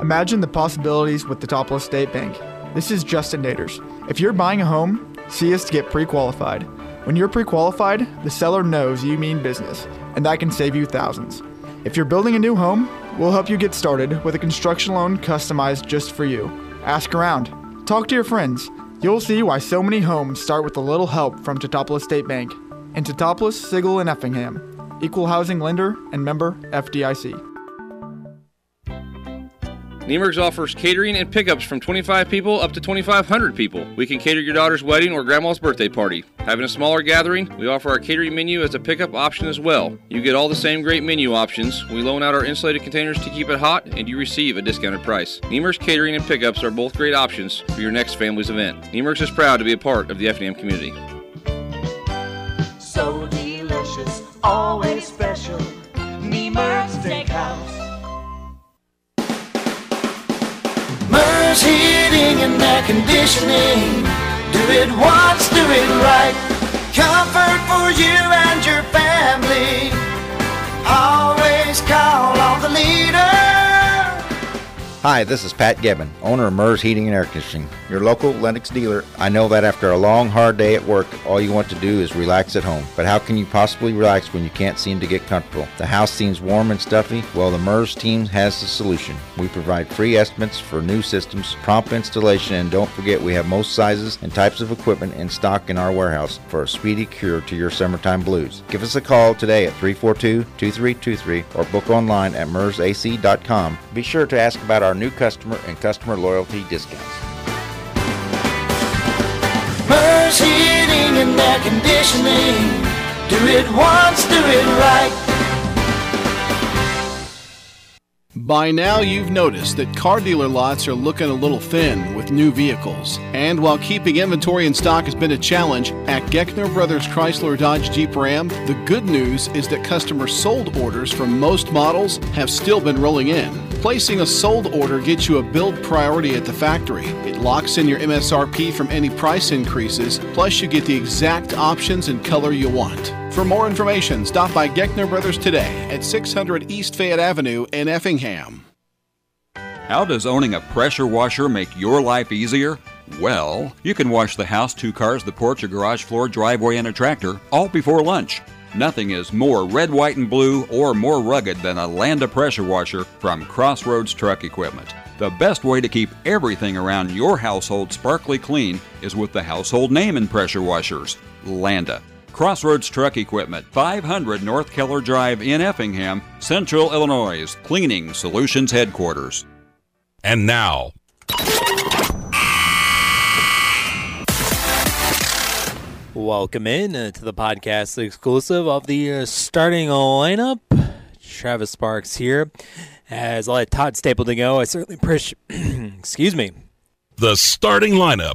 Imagine the possibilities with the Teutopolis State Bank. This is Justin Naders. If you're buying a home, see us to get pre qualified. When you're pre qualified, the seller knows you mean business, and that can save you thousands. If you're building a new home, we'll help you get started with a construction loan customized just for you. Ask around, talk to your friends. You'll see why so many homes start with a little help from Teutopolis State Bank. In Teutopolis, Sigel, and Effingham. Equal housing lender and member FDIC. Niemerg's offers catering and pickups from 25 people up to 2,500 people. We can cater your daughter's wedding or grandma's birthday party. Having a smaller gathering, we offer our catering menu as a pickup option as well. You get all the same great menu options. We loan out our insulated containers to keep it hot, and you receive a discounted price. Niemerg's Catering and Pickups are both great options for your next family's event. Niemerg's is proud to be a part of the Effingham community. So delicious, always special. Niemerg's Steakhouse. Mers Heating and Air Conditioning. Do it once, do it right. Comfort for you and your family. Hi, this is Pat Gibbon, owner of Mers Heating and Air Conditioning, your local Lennox dealer. I know that after a long, hard day at work, all you want to do is relax at home. But how can you possibly relax when you can't seem to get comfortable? The house seems warm and stuffy? Well, the Mers team has the solution. We provide free estimates for new systems, prompt installation, and don't forget we have most sizes and types of equipment in stock in our warehouse for a speedy cure to your summertime blues. Give us a call today at 342 2323 or book online at mersac.com. Be sure to ask about our new customer and customer loyalty discounts. Heating and Air Conditioning. Do it once, do it right. By now, you've noticed that car dealer lots are looking a little thin with new vehicles. And while keeping inventory in stock has been a challenge, at Goeckner Brothers Chrysler Dodge Jeep Ram, the good news is that customer sold orders for most models have still been rolling in. Placing a sold order gets you a build priority at the factory. It locks in your MSRP from any price increases, plus, you get the exact options and color you want. For more information, stop by Goeckner Brothers today at 600 East Fayette Avenue in Effingham. How does owning a pressure washer make your life easier? Well, you can wash the house, two cars, the porch, a garage floor, driveway, and a tractor all before lunch. Nothing is more red, white, and blue or more rugged than a Landa pressure washer from Crossroads Truck Equipment. The best way to keep everything around your household sparkly clean is with the household name in pressure washers Landa. Crossroads Truck Equipment, 500 North Keller Drive in Effingham, Central Illinois, Cleaning Solutions Headquarters. And now, Welcome in uh, to the podcast exclusive of the uh, starting lineup. Travis Sparks here. As I let Todd Stapleton go, I certainly appreciate. *clears throat* excuse me. the starting lineup.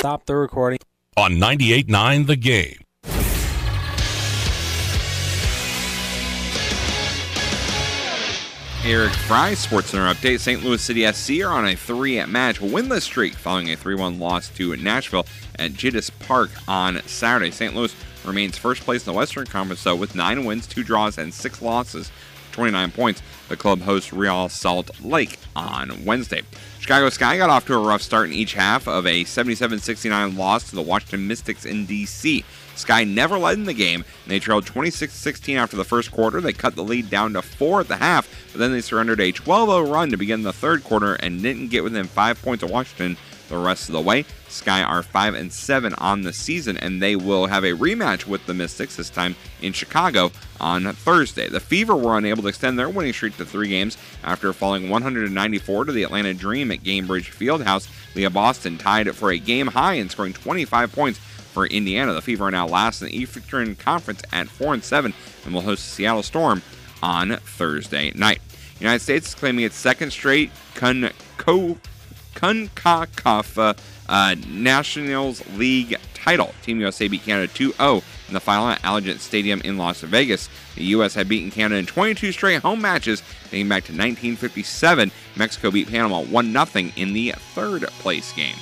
Stop the recording. On 98.9 The Game. Eric Fry, Sports Center update. St. Louis City SC are on a three-match winless streak following a 3-1 loss to Nashville at Geodis Park on Saturday. St. Louis remains first place in the Western Conference, though, with nine wins, two draws, and six losses, 29 points. The club hosts Real Salt Lake on Wednesday. Chicago Sky got off to a rough start in each half of a 77-69 loss to the Washington Mystics in D.C. Sky never led in the game, and they trailed 26-16 after the first quarter. They cut the lead down to four at the half, but then they surrendered a 12-0 run to begin the third quarter and didn't get within five points of Washington the rest of the way. Sky are 5 and 7 on the season, and they will have a rematch with the Mystics, this time in Chicago on Thursday. The Fever were unable to extend their winning streak to three games after falling 194 to the Atlanta Dream at Gainbridge Fieldhouse. Aliyah Boston tied it for a game high and scoring 25 points for Indiana. The Fever are now last in the Eastern Conference at 4 and 7 and will host the Seattle Storm on Thursday night. United States is claiming its second straight con- co- CONCACAF uh, Nationals League title. Team USA beat Canada 2-0 in the final at Allegiant Stadium in Las Vegas. The U.S. had beaten Canada in 22 straight home matches dating back to 1957. Mexico beat Panama 1-0 in the third place game.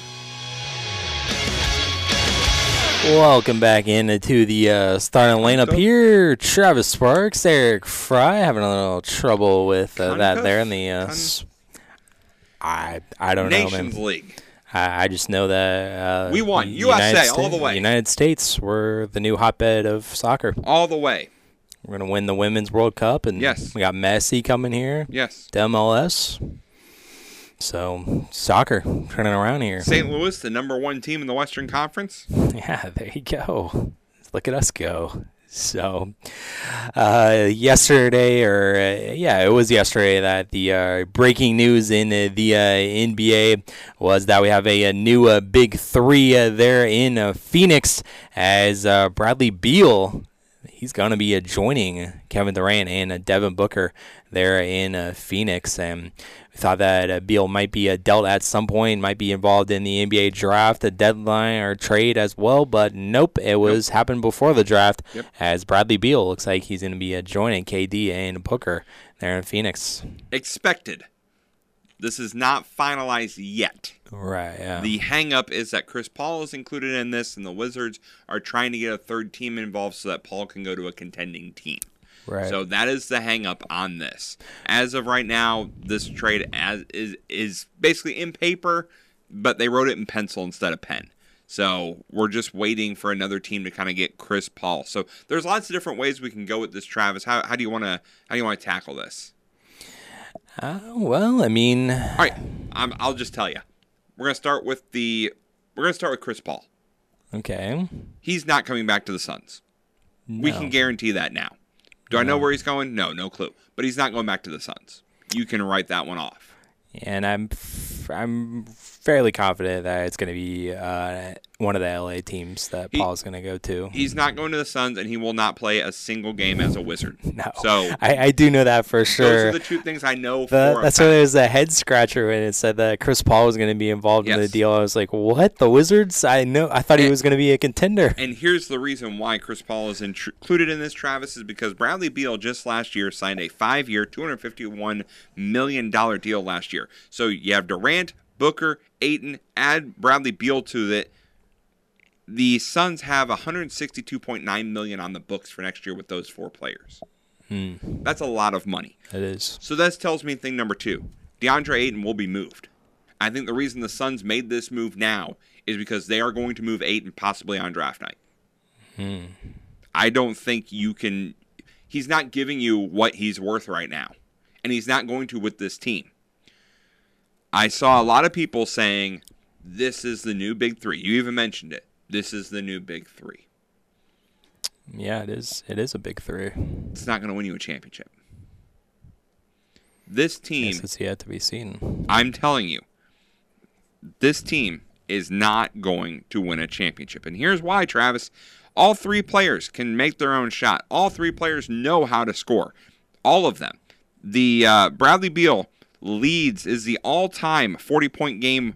Welcome back into the uh, starting lineup here. Travis Sparks, Eric Fry, having a little trouble with uh, that there in the. Uh, I I don't know, Nations. League. I, I just know that uh, We won. the USA United all the Sta- way. United States were the new hotbed of soccer. All the way. We're gonna win the Women's World Cup, and Yes. we got Messi coming here. Yes. to MLS. So soccer turning around here. St. Louis, the number one team in the Western Conference. *laughs* Yeah, there you go. Look at us go. So, uh, yesterday, or uh, yeah, it was yesterday that the uh, breaking news in uh, the uh, NBA was that we have a, a new uh, big three there in Phoenix as Bradley Beal. He's going to be joining Kevin Durant and Devin Booker there in uh, Phoenix. And we thought that uh, Beal might be uh, dealt at some point, might be involved in the NBA draft, a deadline, or trade as well. But nope, it was happened before the draft Yep. as Bradley Beal looks like he's going to be uh, joining KD and Booker there in Phoenix. Expected. This is not finalized yet. Right, yeah. The hangup is that Chris Paul is included in this, and the Wizards are trying to get a third team involved so that Paul can go to a contending team. Right. So that is the hang up on this. As of right now, this trade as is is basically in paper, but they wrote it in pencil instead of pen. So we're just waiting for another team to kind of get Chris Paul. So there's lots of different ways we can go with this, Travis. How, how do you want to how do you want to tackle this? Uh, well, I mean, All right, I'm, I'll just tell you. We're gonna start with the we're gonna start with Chris Paul. okay. He's not coming back to the Suns. We can guarantee that now. Do I know where he's going? No, no clue. But he's not going back to the Suns. You can write that one off. and I'm f- I'm fairly confident that it's going to be uh, one of the LA teams that Paul's going to go to. He's not going to the Suns, and he will not play a single game as a Wizard. *laughs* No, so I, I do know that for sure. those are the two things I know The- for. that's why there was a head scratcher when it said that Chris Paul was going to be involved in the deal. I was like, "What? The Wizards? I know. I thought he was going to be a contender." *laughs* And here's the reason why Chris Paul is included in this, Travis, is because Bradley Beal just last year signed a five-year, $251 million deal last year. So you have Durant, Booker, Ayton, add Bradley Beal to it. The Suns have 162.9 million on the books for next year with those four players. Hmm. That's a lot of money. It is. So that tells me thing number two: DeAndre Ayton will be moved. I think the reason the Suns made this move now is because they are going to move Ayton possibly on draft night. Hmm. I don't think you can. He's not giving you what he's worth right now, and he's not going to with this team. I saw a lot of people saying this is the new big three. You even mentioned it. This is the new big three. Yeah, it is. It is a big three. It's not going to win you a championship. This team it's yet to be seen. I'm telling you, this team is not going to win a championship. And here's why, Travis. All three players can make their own shot. All three players know how to score. All of them. The uh, Bradley Beal leads is the all-time 40-point game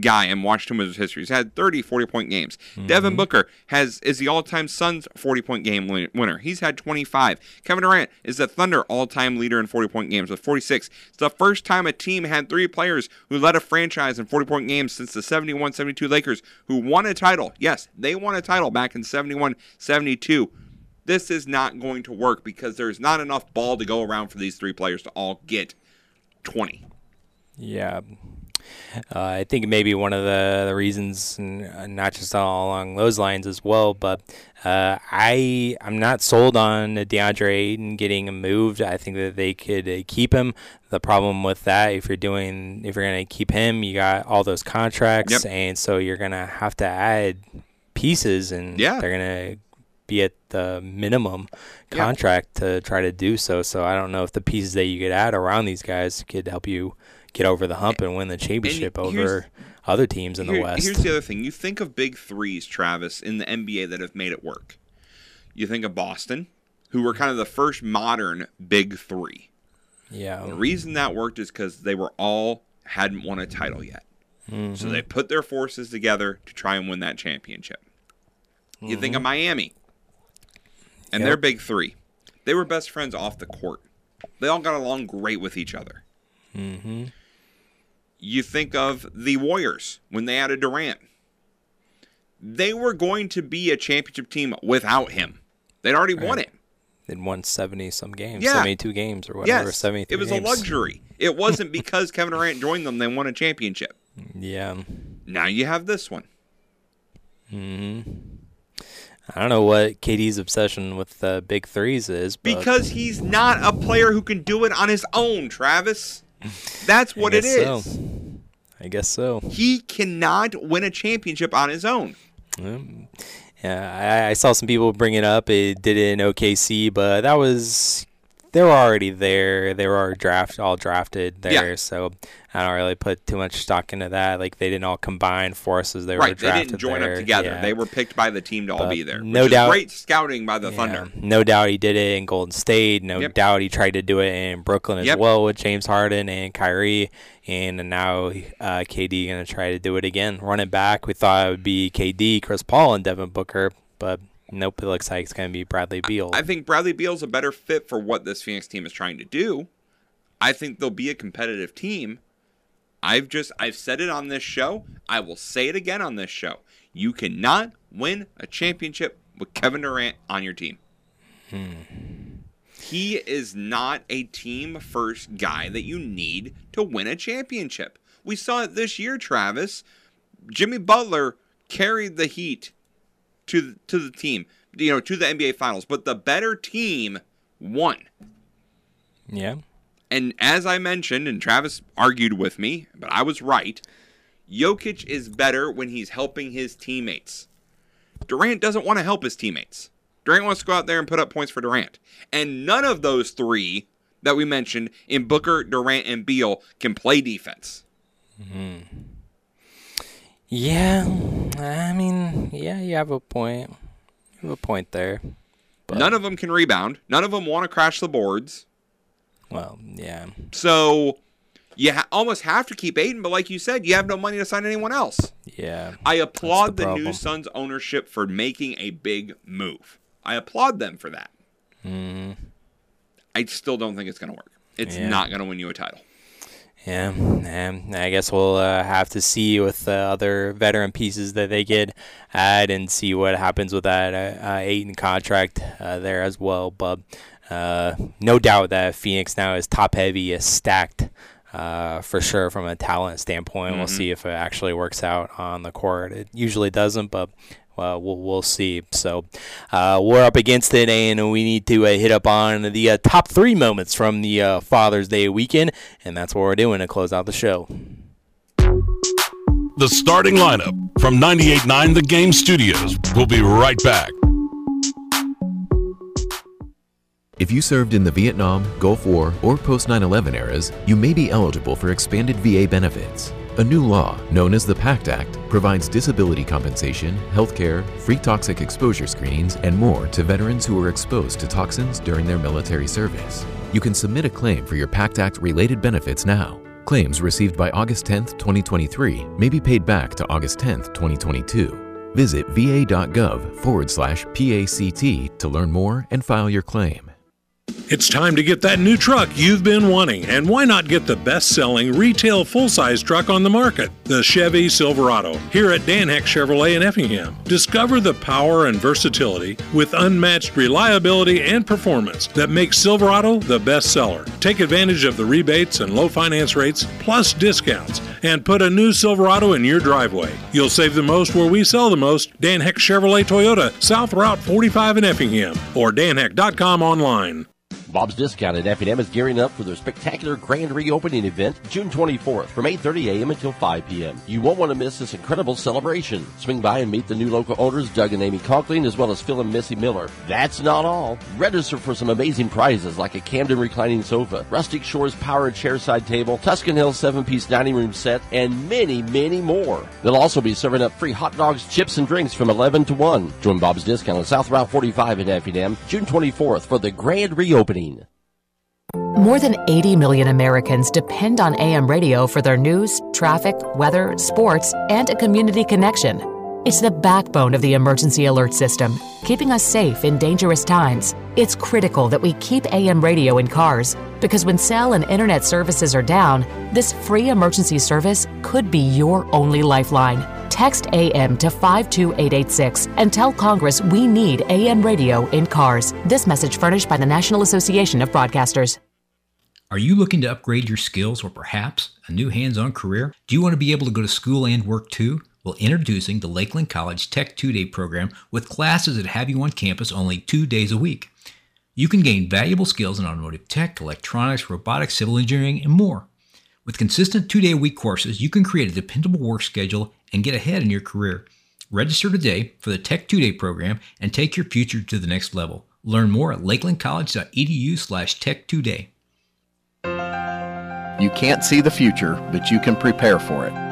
guy in Washington Wizards history. He's had 30 40-point games. Mm-hmm. Devin Booker has is the all-time Suns 40-point game winner. He's had 25. Kevin Durant is the Thunder all-time leader in 40-point games with 46. It's the first time a team had three players who led a franchise in 40-point games since the 71-72 Lakers who won a title. Yes, they won a title back in 71-72. This is not going to work because there's not enough ball to go around for these three players to all get 20. Yeah. Uh, I think maybe one of the, the reasons, uh, not just all along those lines as well, but uh, I I'm not sold on DeAndre Ayton getting moved. I think that they could uh, keep him. The problem with that, if you're doing, if you're gonna keep him, you got all those contracts, Yep. and so you're gonna have to add pieces, and Yeah. they're gonna be at the minimum contract to try to do so. So I don't know if the pieces that you could add around these guys could help you get over the hump and win the championship over other teams in the Here- West. Here's the other thing. You think of big threes, Travis, in the NBA that have made it work. You think of Boston, who were kind of the first modern big three. yeah. The reason that worked is because they were all hadn't won a title yet. So Mhm. they put their forces together to try and win that championship. You think of Mhm. Miami and Yep. their big three. They were best friends off the court. They all got along great with each other. Mm-hmm. You think of the Warriors when they added Durant. They were going to be a championship team without him. They'd already won it. They'd won seventy some games, Yeah. seventy two games or whatever. Yes, seventy three. it was a luxury. It wasn't *laughs* because Kevin Durant joined them they won a championship. Yeah. Now you have this one. hmm I don't know what KD's obsession with the big threes is, but Because he's not a player who can do it on his own, Travis. That's what it is. so. I guess so. He cannot win a championship on his own. Um, Yeah, I, I saw some people bring it up. It did it in OKC, but that was they were already there. They were all draft all drafted there, Yeah. so I don't really put too much stock into that. Like they didn't all combine forces. They were right, they didn't join there. up together. Yeah. They were picked by the team to all be there. no which is doubt- great scouting by the Yeah, Thunder. No doubt he did it in Golden State. No Yep. doubt he tried to do it in Brooklyn as Yep. well with James Harden and Kyrie. And now uh, KD going to try to do it again. Run it back. We thought it would be KD, Chris Paul, and Devin Booker, but nope. It looks like it's going to be Bradley Beal. I think Bradley Beal's a better fit for what this Phoenix team is trying to do. I think they'll be a competitive team. I've just I've said it on this show. I will say it again on this show. You cannot win a championship with Kevin Durant on your team. Hmm. He is not a team first guy that you need to win a championship. We saw it this year, Travis. Jimmy Butler carried the Heat to the, to the team, you know, to the NBA Finals, but the better team won. yeah. And as I mentioned, and Travis argued with me, but I was right. Jokic is better when he's helping his teammates. Durant doesn't want to help his teammates. Durant wants to go out there and put up points for Durant. And none of those three that we mentioned in Booker, Durant, and Beal can play defense. Mm-hmm. Yeah, I mean, yeah, you have a point. You have a point there. None of them can rebound. None of them want to crash the boards. Well, yeah. So you ha- almost have to keep Ayton, but like you said, you have no money to sign anyone else. Yeah. I applaud the the, new. Suns ownership for making a big move. I applaud them for that. Mm, I still don't think it's going to work. It's Yeah. not going to win you a title. Yeah, and I guess we'll uh, have to see with the other veteran pieces that they get add and see what happens with that uh, uh, contract uh, there as well. But uh, no doubt that Phoenix now is top heavy, is stacked. Uh, for sure, from a talent standpoint, we'll Mhm. see if it actually works out on the court. It usually doesn't, but well, we'll, we'll see. So uh, we're up against it, and we need to uh, hit up on the uh, top three moments from the uh, Father's Day weekend, and that's what we're doing to close out the show. The starting lineup from 98.9 The Game Studios. We'll be right back. If you served in the Vietnam, Gulf War, or post 9 11 eras, you may be eligible for expanded VA benefits. A new law, known as the PACT Act, provides disability compensation, health care, free toxic exposure screenings, and more to veterans who were exposed to toxins during their military service. You can submit a claim for your PACT Act related benefits now. Claims received by August 10, 2023 may be paid back to August 10, 2022. Visit va.gov forward slash PACT to learn more and file your claim. It's time to get that new truck you've been wanting, and why not get the best selling retail full size truck on the market, the Chevy Silverado, here at Dan Heck Chevrolet in Effingham. Discover the power and versatility with unmatched reliability and performance that makes Silverado the best seller. Take advantage of the rebates and low finance rates, plus discounts, and put a new Silverado in your driveway. You'll save the most where we sell the most Dan Heck Chevrolet Toyota, South Route 45 in Effingham, or danheck.com online. Bob's Discount at Effingham is gearing up for their spectacular grand reopening event June 24th from 8.30 a.m. until 5 p.m. You won't want to miss this incredible celebration. Swing by and meet the new local owners Doug and Amy Conkling, as well as Phil and Missy Miller. That's not all. Register for some amazing prizes like a Camden reclining sofa, Rustic Shores powered chairside table, Tuscan Hill seven-piece dining room set, and many, many more. They'll also be serving up free hot dogs, chips, and drinks from 11 to 1. Join Bob's Discount on South Route 45 in Effingham June 24th for the grand reopening. More than 80 million Americans depend on AM radio for their news, traffic, weather, sports, and a community connection. It's the backbone of the emergency alert system, keeping us safe in dangerous times. It's critical that we keep AM radio in cars because when cell and internet services are down, this free emergency service could be your only lifeline. Text AM to 52886 and tell Congress we need AM radio in cars. This message furnished by the National Association of Broadcasters. Are you looking to upgrade your skills or perhaps a new hands on career? Do you want to be able to go to school and work too? Well, introducing the Lakeland College Tech Two Day program with classes that have you on campus only two days a week. You can gain valuable skills in automotive tech, electronics, robotics, civil engineering, and more. With consistent two day a week courses, you can create a dependable work schedule and get ahead in your career. Register today for the Tech Two Day program and take your future to the next level. Learn more at lakelandcollege.edu slash tech two day. You can't see the future, but you can prepare for it.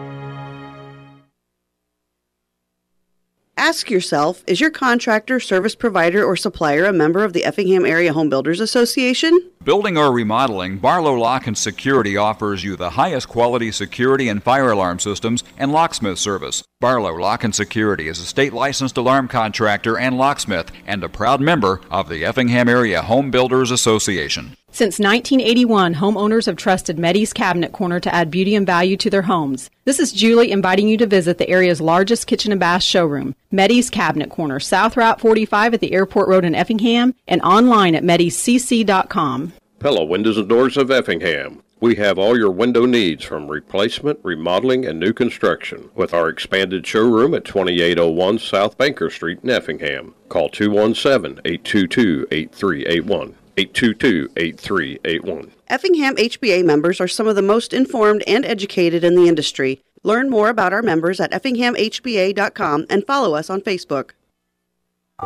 Ask yourself Is your contractor, service provider, or supplier a member of the Effingham Area Home Builders Association? Building or remodeling, Barlow Lock and Security offers you the highest quality security and fire alarm systems and locksmith service. Barlow Lock and Security is a state licensed alarm contractor and locksmith and a proud member of the Effingham Area Home Builders Association. Since 1981, homeowners have trusted Meddy's Cabinet Corner to add beauty and value to their homes. This is Julie inviting you to visit the area's largest kitchen and bath showroom, Meddy's Cabinet Corner, South Route 45 at the Airport Road in Effingham, and online at meddyscc.com. Pella Windows and Doors of Effingham. We have all your window needs from replacement, remodeling, and new construction with our expanded showroom at 2801 South Banker Street in Effingham. Call 217 822 8381. 822 8381. Effingham HBA members are some of the most informed and educated in the industry. Learn more about our members at effinghamhba.com and follow us on Facebook.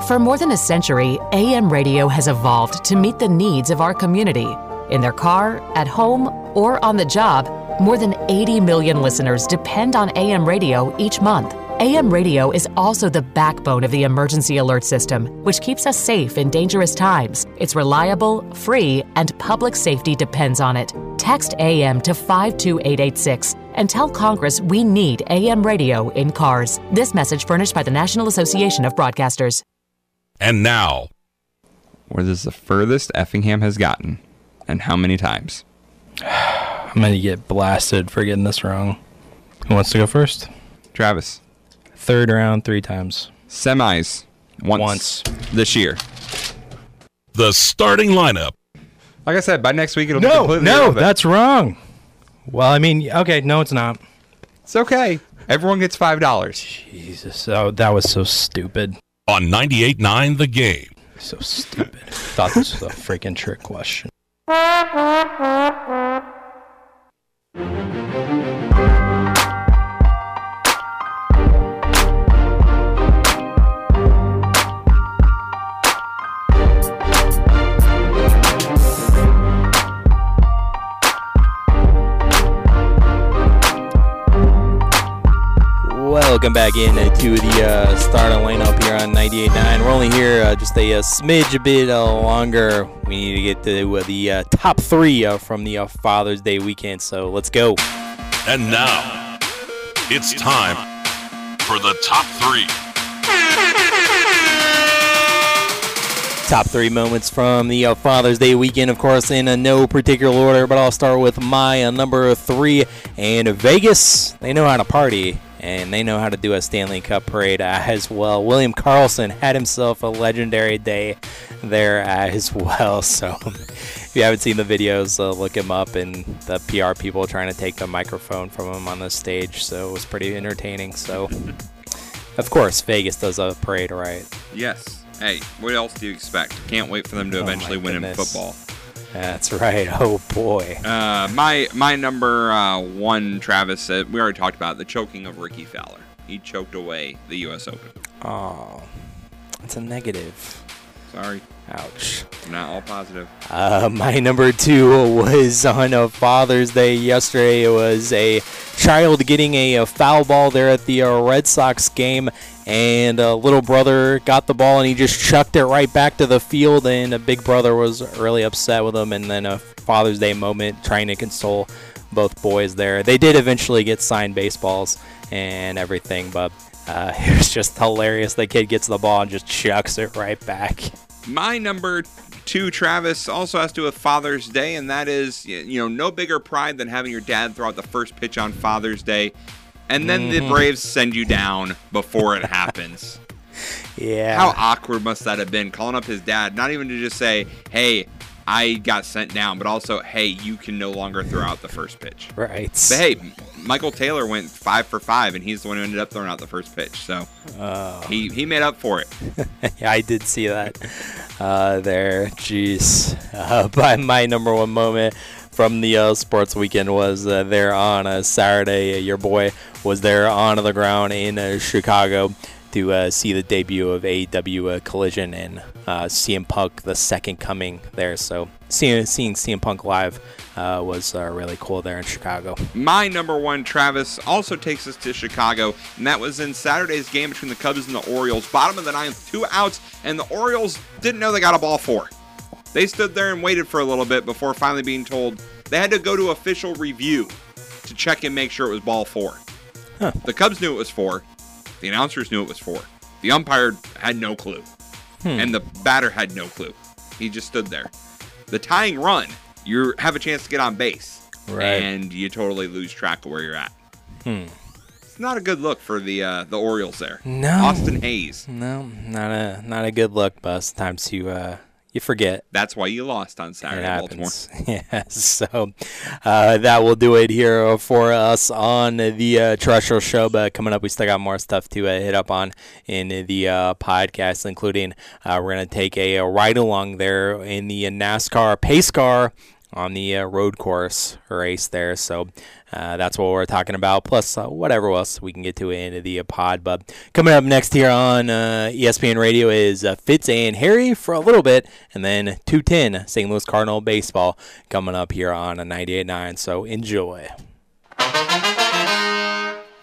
For more than a century, AM radio has evolved to meet the needs of our community. In their car, at home, or on the job, more than 80 million listeners depend on AM radio each month. AM radio is also the backbone of the emergency alert system, which keeps us safe in dangerous times. It's reliable, free, and public safety depends on it. Text AM to 52886 and tell Congress we need AM radio in cars. This message furnished by the National Association of Broadcasters. And now, what is the furthest Effingham has gotten, and how many times? *sighs* I'm gonna get blasted for getting this wrong. Who wants to go first? Travis. Third round, three times. Semis. Once. Once. This year. The starting lineup. Like I said, by next week it'll be No, completely no, irrelevant. that's wrong. Well, I mean, okay, no, it's not. It's okay. Everyone gets five dollars. Jesus, oh, that was so stupid. On 98.9 The Game. So stupid. Thought this was a freaking trick question. *laughs* Welcome back in to the uh, starting lineup here on 98.9. We're only here uh, just a, uh smidge a bit uh, longer. We need to get to uh, the uh, top three uh, from the uh, Father's Day weekend, so let's go. And now, it's time for the top three. Top three moments from the uh, Father's Day weekend, of course, in uh, no particular order, but I'll start with my uh, number three. And Vegas, they know how to party, and they know how to do a Stanley Cup parade as well. William Karlsson had himself a legendary day there as well. *laughs* So if you haven't seen the videos, uh, look him up, and the PR people trying to take the microphone from him on the stage. So it was pretty entertaining. So, *laughs* of course, Vegas does a parade right. Yes. Hey, what else do you expect? Can't wait for them to Oh, eventually win in football. That's right. *laughs* Oh boy. Uh, my my number uh, one, Travis. Uh, we already talked about the choking of Rickie Fowler. He choked away the U.S. Open. Oh, it's a negative. Sorry. Ouch. Not all positive. Uh, my number two was on a Father's Day yesterday. It was a child getting a, a foul ball there at the uh, Red Sox game, and a little brother got the ball and he just chucked it right back to the field. And a big brother was really upset with him. And then a Father's Day moment trying to console both boys there. They did eventually get signed baseballs and everything, but uh, *laughs* it was just hilarious. The kid gets the ball and just chucks it right back. My number two, Travis, also has to do with Father's Day, and that is, you know, no bigger pride than having your dad throw out the first pitch on Father's Day, and then the Mhm. Braves send you down before it happens. *laughs* Yeah. How awkward must that have been calling up his dad, not even to just say, hey, I got sent down, but also, hey, you can no longer throw out the first pitch. Right. But hey, Michael Taylor went five for five, and he's the one who ended up throwing out the first pitch. So Oh. he, he made up for it. *laughs* yeah, I did see that uh, there. Jeez. Uh, *laughs* but my number one moment from the uh, sports weekend was uh, there on a Saturday. Your boy was there on the ground in uh, Chicago to uh, see the debut of AEW uh, Collision and uh, CM Punk, the second coming there. So seeing, seeing CM Punk live uh, was uh, really cool there in Chicago. My number one, Travis, also takes us to Chicago, and that was in Saturday's game between the Cubs and the Orioles. Bottom of the ninth, two outs, and the Orioles didn't know they got a ball four. They stood there and waited for a little bit before finally being told they had to go to official review to check and make sure it was ball four. The Cubs knew it was four. The announcers knew it was four. The umpire had no clue. Hmm. And the batter had no clue. He just stood there. The tying run, you have a chance to get on base. Right. And you totally lose track of where you're at. Hmm. It's not a good look for the uh, the Orioles there. No. Austin Hays. No, not a not a good look, but Time to uh, you forget. That's why you lost on Saturday, Baltimore. *laughs* yes. So uh, that will do it here for us on the uh, terrestrial show. But coming up, we still got more stuff to uh, hit up on in the uh, podcast, including uh, we're going to take a, a ride along there in the NASCAR pace car on the uh, road course race there. So uh, that's what we're talking about, plus uh, whatever else we can get to into the uh, pod. But coming up next here on uh, ESPN Radio is uh, Fitz and Harry for a little bit, and then 210 St. Louis Cardinal baseball coming up here on a 98.9. So enjoy.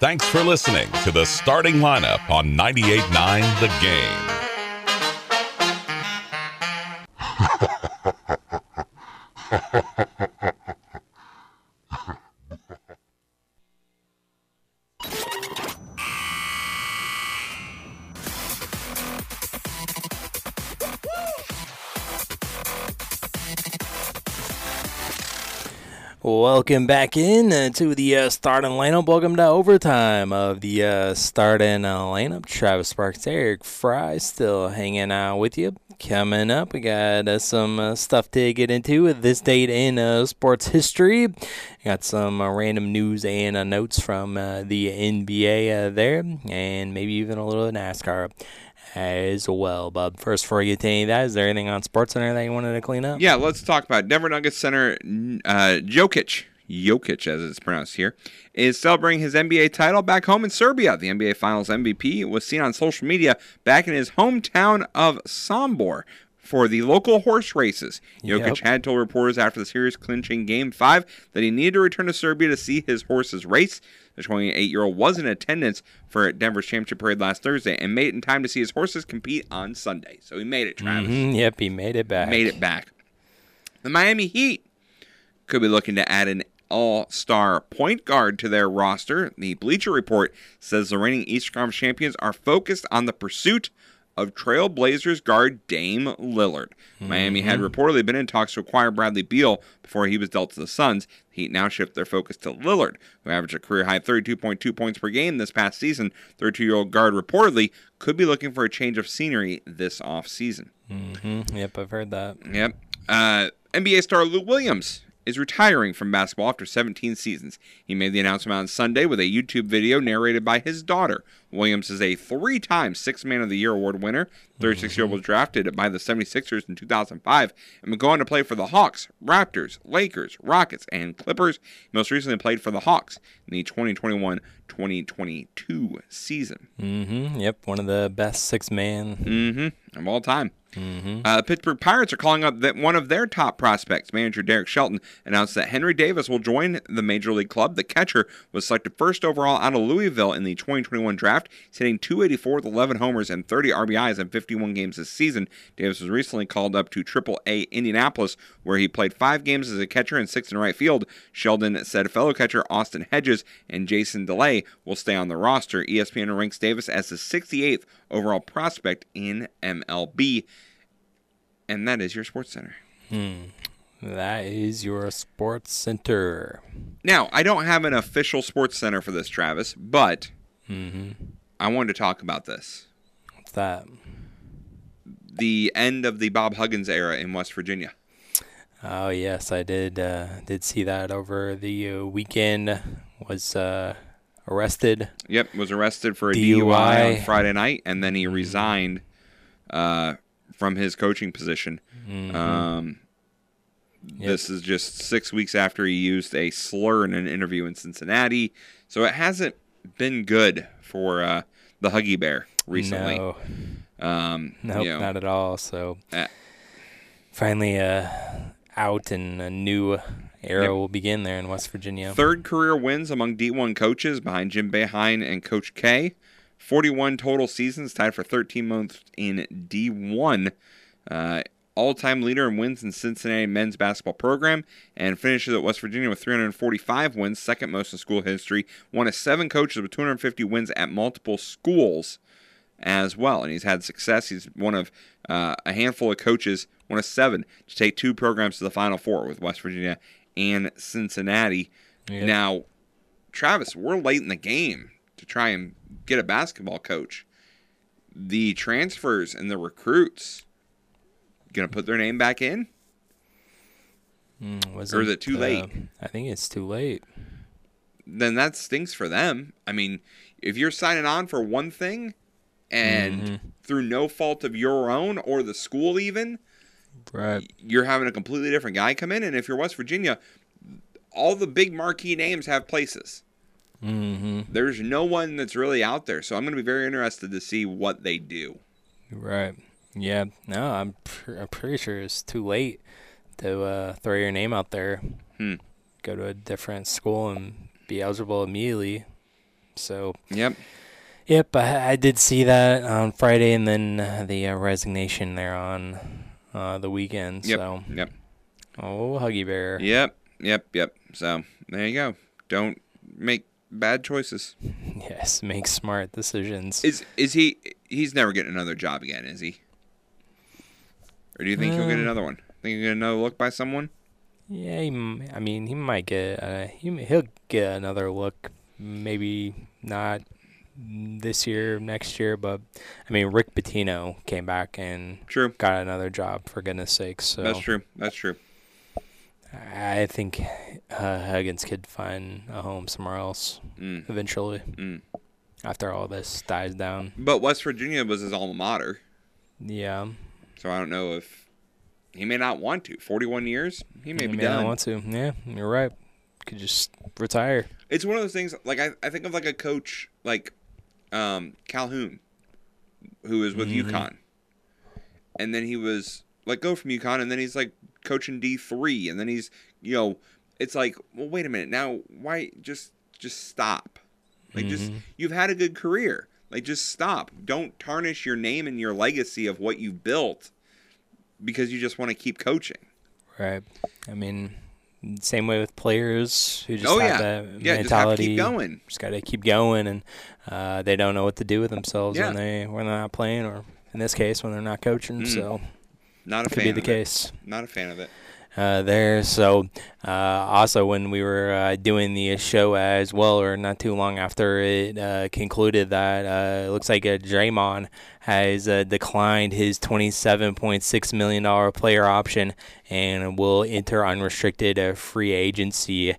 Thanks for listening to the starting lineup on 98.9 The Game. *laughs* Welcome back in uh, to the uh, starting lineup. Welcome to overtime of the uh, starting lineup. Travis Sparks, Eric Fry, still hanging out with you. Coming up, we got uh, some uh, stuff to get into with this date in uh, sports history. Got some uh, random news and uh, notes from uh, the NBA there, and maybe even a little NASCAR as well. But first, before we get to any of that, is there anything on Sports Center that you wanted to clean up? Yeah, let's talk about Denver Nuggets center uh, Jokic. Jokic, as it's pronounced here, is celebrating his NBA title back home in Serbia. The NBA Finals MVP was seen on social media back in his hometown of Sombor for the local horse races. Jokic Yep. had told reporters after the series clinching Game 5 that he needed to return to Serbia to see his horses race. The 28 year old was in attendance for Denver's championship parade last Thursday and made it in time to see his horses compete on Sunday. So he made it, Travis. Mhm, Yep, he made it back. Made it back. The Miami Heat could be looking to add an all star point guard to their roster. The Bleacher Report says the reigning Eastern Conference champions are focused on the pursuit of Trailblazers guard Dame Lillard. Miami had reportedly been in talks to acquire Bradley Beal before he was dealt to the Suns. The Heat now shift their focus to Lillard, who averaged a career high 32.2 points per game this past season. 32 year old guard reportedly could be looking for a change of scenery this offseason. Mm-hmm. Yep, I've heard that. Yep. Uh, NBA star Lou Williams is retiring from basketball after 17 seasons. He made the announcement on Sunday with a YouTube video narrated by his daughter. Williams is a three time Six Man of the Year award winner. 36 year old was drafted by the 76ers in 2005 and would go on to play for the Hawks, Raptors, Lakers, Rockets, and Clippers. He most recently played for the Hawks in the 2021 2022 season. Mm-hmm. Yep, one of the best six man mm-hmm. Of all time. Mm-hmm. Uh, the Pittsburgh Pirates are calling up that one of their top prospects. Manager Derek Shelton announced that Henry Davis will join the major league club. The catcher was selected first overall out of Louisville in the 2021 draft. He's hitting 284 with 11 homers and 30 RBIs in 51 games this season. Davis was recently called up to Triple A Indianapolis, where he played five games as a catcher and six in right field. Shelton said fellow catcher Austin Hedges and Jason DeLay will stay on the roster. ESPN ranks Davis as the 68th overall prospect in MLB. And that is your Sports Center. Hmm. That is your sports center. Now, I don't have an official Sports Center for this, Travis, but Mhm. I wanted to talk about this. What's that? The end of the Bob Huggins era in West Virginia. Oh yes, I did. Uh, did see that over the uh, weekend. Was uh, arrested. Yep, was arrested for a DUI. DUI, on Friday night, and then he resigned uh, from his coaching position. Mhm. Um, This is just six weeks after he used a slur in an interview in Cincinnati, so it hasn't been good for uh, the Huggy Bear recently. No. Um, Nope, you know, not at all. So uh, finally, uh, out and a new era Yep. will begin there in West Virginia. Third career wins among D1 coaches behind Jim Boeheim and Coach K. 41 total seasons, tied for 13 months in D1. Uh, All time leader in wins in Cincinnati men's basketball program, and finishes at West Virginia with 345 wins, second most in school history. One of seven coaches with 250 wins at multiple schools as well. And he's had success. He's one of uh, a handful of coaches, one of seven, to take two programs to the Final Four with West Virginia and Cincinnati. Yep. Now, Travis, we're late in the game to try and get a basketball coach. The transfers and the recruits gonna put their name back in? Mm, was Or is it too uh, late? I think it's too late. Then that stinks for them. I mean, if you're signing on for one thing, and Mhm. through no fault of your own or the school even, right, you're having a completely different guy come in. And if you're West Virginia, all the big marquee names have places. Mm-hmm. There's no one that's really out there, so I'm going to be very interested to see what they do. Right. Yeah. No, I'm pr- I'm pretty sure it's too late to uh, throw your name out there. Hmm. Go to a different school and be eligible immediately. So. Yep. Yep. I, I did see that on Friday, and then uh, the uh, resignation there on uh, the weekend. Yep. So. Yep. Oh, Huggy Bear. Yep. Yep. Yep. So there you go. Don't make bad choices. *laughs* Yes. Make smart decisions. Is is he? He's never getting another job again, is he? Or do you think he'll get Um, another one? Think he'll get another look by someone? Yeah, he, m- I mean, he might get. Uh, he he'll get another look. Maybe not this year, next year, but I mean, Rick Pitino came back and true got another job for goodness sakes. So That's true. That's true. I think uh, Huggins could find a home somewhere else Mm. eventually Mm. after all this dies down. But West Virginia was his alma mater, Yeah, so I don't know if he may not want to. Forty-one years, he may he be may not done. want to. Yeah, you're right. Could just retire. It's one of those things. Like I, I think of like a coach like um, Calhoun, was with Mhm. UConn, and then he was let go from UConn, and then he's like coaching D three, and then he's you know, it's like, well, wait a minute, now why just just stop? Like just Mhm. you've had a good career, like just stop. Don't tarnish your name and your legacy of what you built because you just want to keep coaching. Right. I mean, same way with players who just Oh, have yeah. that Yeah, just have to keep mentality. going. Just got to keep going, and uh, they don't know what to do with themselves when they when they're not playing, or in this case, when they're not coaching. Mm. So, Not a could fan be the of it. case. Not a fan of it. Uh, there. So, uh, also when we were uh, doing the show as well, or not too long after it uh, concluded, that uh, it looks like uh, Draymond has uh, declined his twenty-seven point six million dollar player option and will enter unrestricted uh, free agency,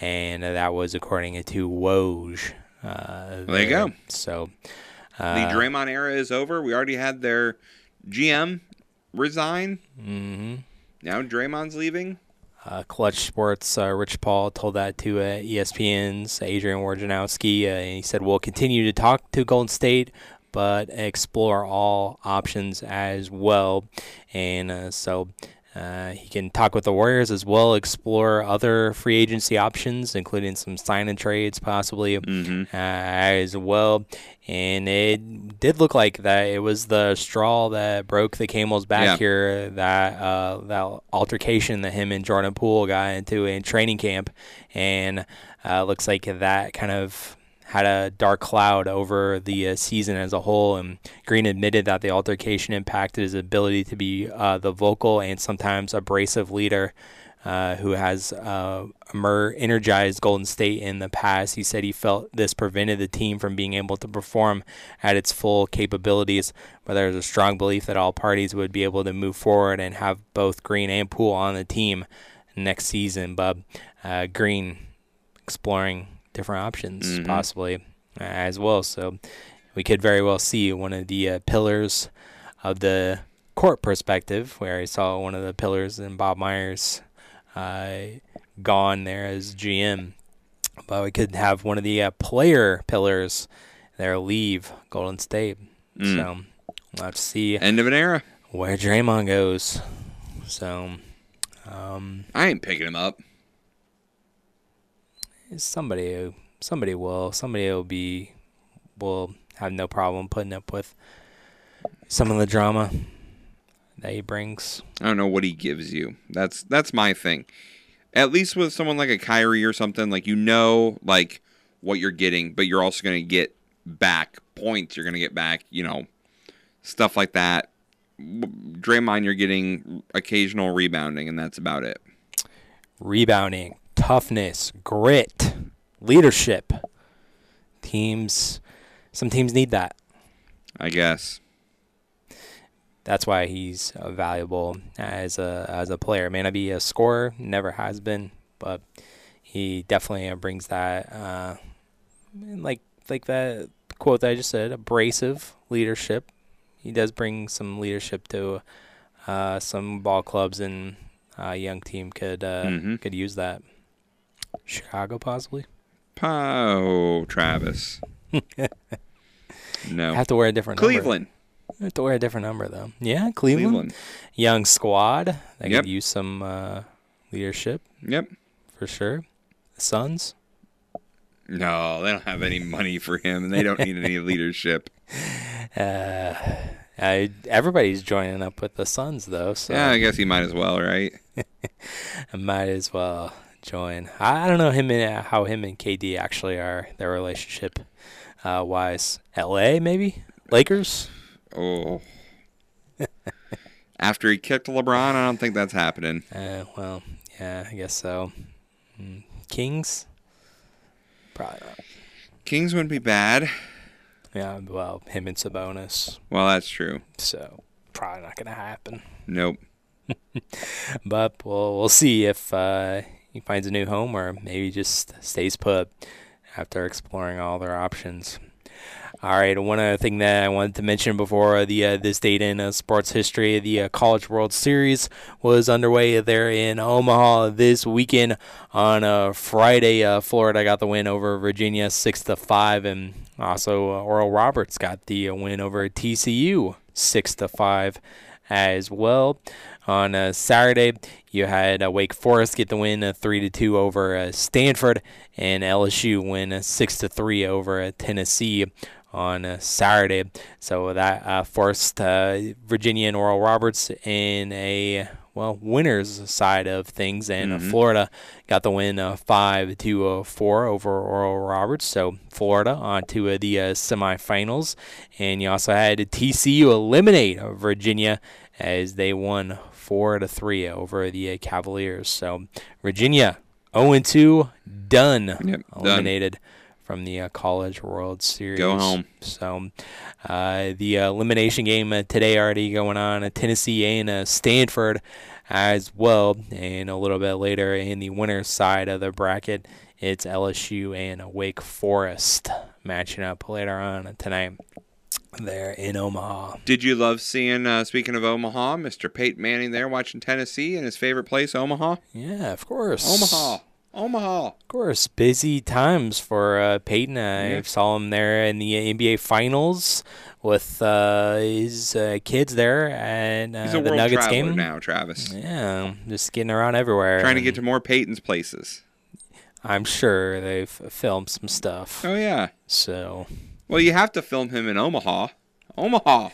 and that was according to Woj. Uh, There you go. So, the Draymond era is over. We already had their GM resign. Mm-hmm. Now Draymond's leaving. Uh, Clutch Sports, uh, Rich Paul told that to uh, ESPN's Adrian Wojnarowski. Uh, and he said, We'll continue to talk to Golden State, but explore all options as well. And uh, so uh, he can talk with the Warriors as well, explore other free agency options, including some sign and trades possibly uh, as well. And it did look like that it was the straw that broke the camel's back Yeah. here. That uh, that altercation that him and Jordan Poole got into in training camp, and uh, looks like that kind of had a dark cloud over the uh, season as a whole. And Green admitted that the altercation impacted his ability to be uh, the vocal and sometimes abrasive leader uh, who has uh, energized Golden State in the past. He said he felt this prevented the team from being able to perform at its full capabilities, but there's a strong belief that all parties would be able to move forward and have both Green and Poole on the team next season. But uh, Green exploring different options Mhm. possibly uh, as well. So we could very well see one of the uh, pillars of the court perspective, where I saw one of the pillars in Bob Myers uh, gone there as GM. But we could have one of the uh, player pillars there leave Golden State. Mm. So we'll have to see End of an era. where Draymond goes. So um, I ain't picking him up. Somebody somebody will somebody will be will have no problem putting up with some of the drama that he brings. I don't know what he gives you. That's that's my thing. At least with someone like a Kyrie or something, like you know, like what you're getting, but you're also going to get back points. You're going to get back, you know, stuff like that. Draymond, you're getting occasional rebounding, and that's about it. Rebounding, toughness, grit, leadership. Teams some teams need that. I guess. that's why he's uh, valuable as a as a player. May not be a scorer, never has been, but he definitely uh, brings that uh, like like that quote that I just said, abrasive leadership. He does bring some leadership to uh, some ball clubs, and a young team could uh, Mhm. could use that. Chicago, possibly. Oh, Travis. *laughs* no. Have to wear a different number. Cleveland. Have to wear a different number though. Yeah, Cleveland. Cleveland. Young squad. They Yep. could use some uh, leadership. Yep. For sure. The Suns. No, they don't have any money for him, and they don't need any *laughs* leadership. Uh, I, everybody's joining up with the Suns though, so Yeah, I guess he might as well, right? *laughs* Might as well join. I, don't know him and how him and KD actually are their relationship uh, wise. L.A. maybe Lakers. Oh. *laughs* After he kicked LeBron, I don't think that's happening. Uh, well, yeah, I guess so. Mm, Kings. Probably not. Kings wouldn't be bad. Yeah, well, him and Sabonis. Well, that's true. So probably not gonna happen. Nope. *laughs* but we'll we'll see if uh, he finds a new home or maybe just stays put after exploring all their options. All right, one other thing that I wanted to mention before the uh, this date in uh, sports history, the uh, College World Series was underway there in Omaha this weekend. On uh, Friday, uh, Florida got the win over Virginia six to five, and also uh, Oral Roberts got the uh, win over TCU six to five as well. On uh, Saturday, you had uh, Wake Forest get the win uh, three to two over uh, Stanford, and LSU win uh, six to three over uh, Tennessee on uh, Saturday. So that uh, forced uh, Virginia and Oral Roberts in a well winners side of things, and Mhm. Florida got the win uh, five to uh, four over Oral Roberts. So Florida on to uh, the uh, semifinals, and you also had TCU eliminate Virginia as they won four to three over the uh, Cavaliers. So Virginia 0 2, done, done. eliminated from the uh, College World Series. Go home. So uh, the uh, elimination game uh, today already going on. Uh, Tennessee and uh, Stanford as well, and a little bit later in the winner's side of the bracket, it's LSU and Wake Forest matching up later on tonight. There in Omaha. Did you love seeing, uh, speaking of Omaha, Mr. Peyton Manning there watching Tennessee in his favorite place, Omaha? Yeah, of course. Omaha. Omaha. Of course, busy times for uh, Peyton. I Yeah. saw him there in the NBA Finals with uh, his uh, kids there and uh, the world Nuggets game. now, Travis. Yeah, just getting around everywhere. Trying to get to more Peyton's places. I'm sure they've filmed some stuff. Oh, yeah. So Well, you have to film him in Omaha. Omaha.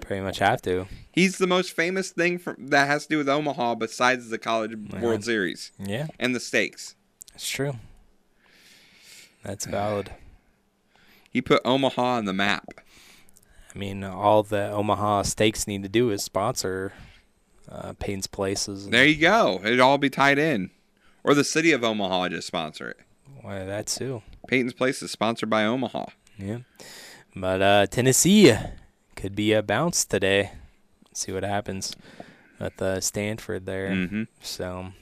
pretty much have to. He's the most famous thing from, that has to do with Omaha besides the College World Series. Yeah. And the steaks. It's true. That's valid. He put Omaha on the map. I mean, all the Omaha Steaks need to do is sponsor uh, Peyton's Places. There you go. It'd all be tied in. Or the city of Omaha just sponsor it. Why that too. Peyton's Place is sponsored by Omaha. Yeah. But uh, Tennessee could be a bounce today. See what happens at the Stanford there. Mhm. So,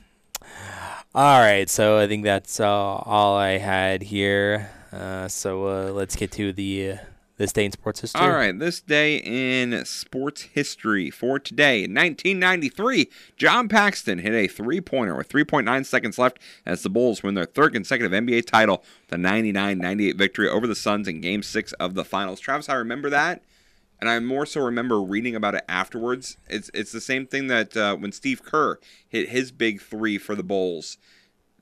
all right. So I think that's uh, all I had here. Uh, so uh, let's get to the uh, this day in sports history. All right, this day in sports history for today. In 1993, John Paxson hit a three pointer with 3.9 seconds left as the Bulls win their third consecutive NBA title, the 99 98 victory over the Suns in game six of the finals. Travis, I remember that. And I more so remember reading about it afterwards. It's it's the same thing that uh, when Steve Kerr hit his big three for the Bulls,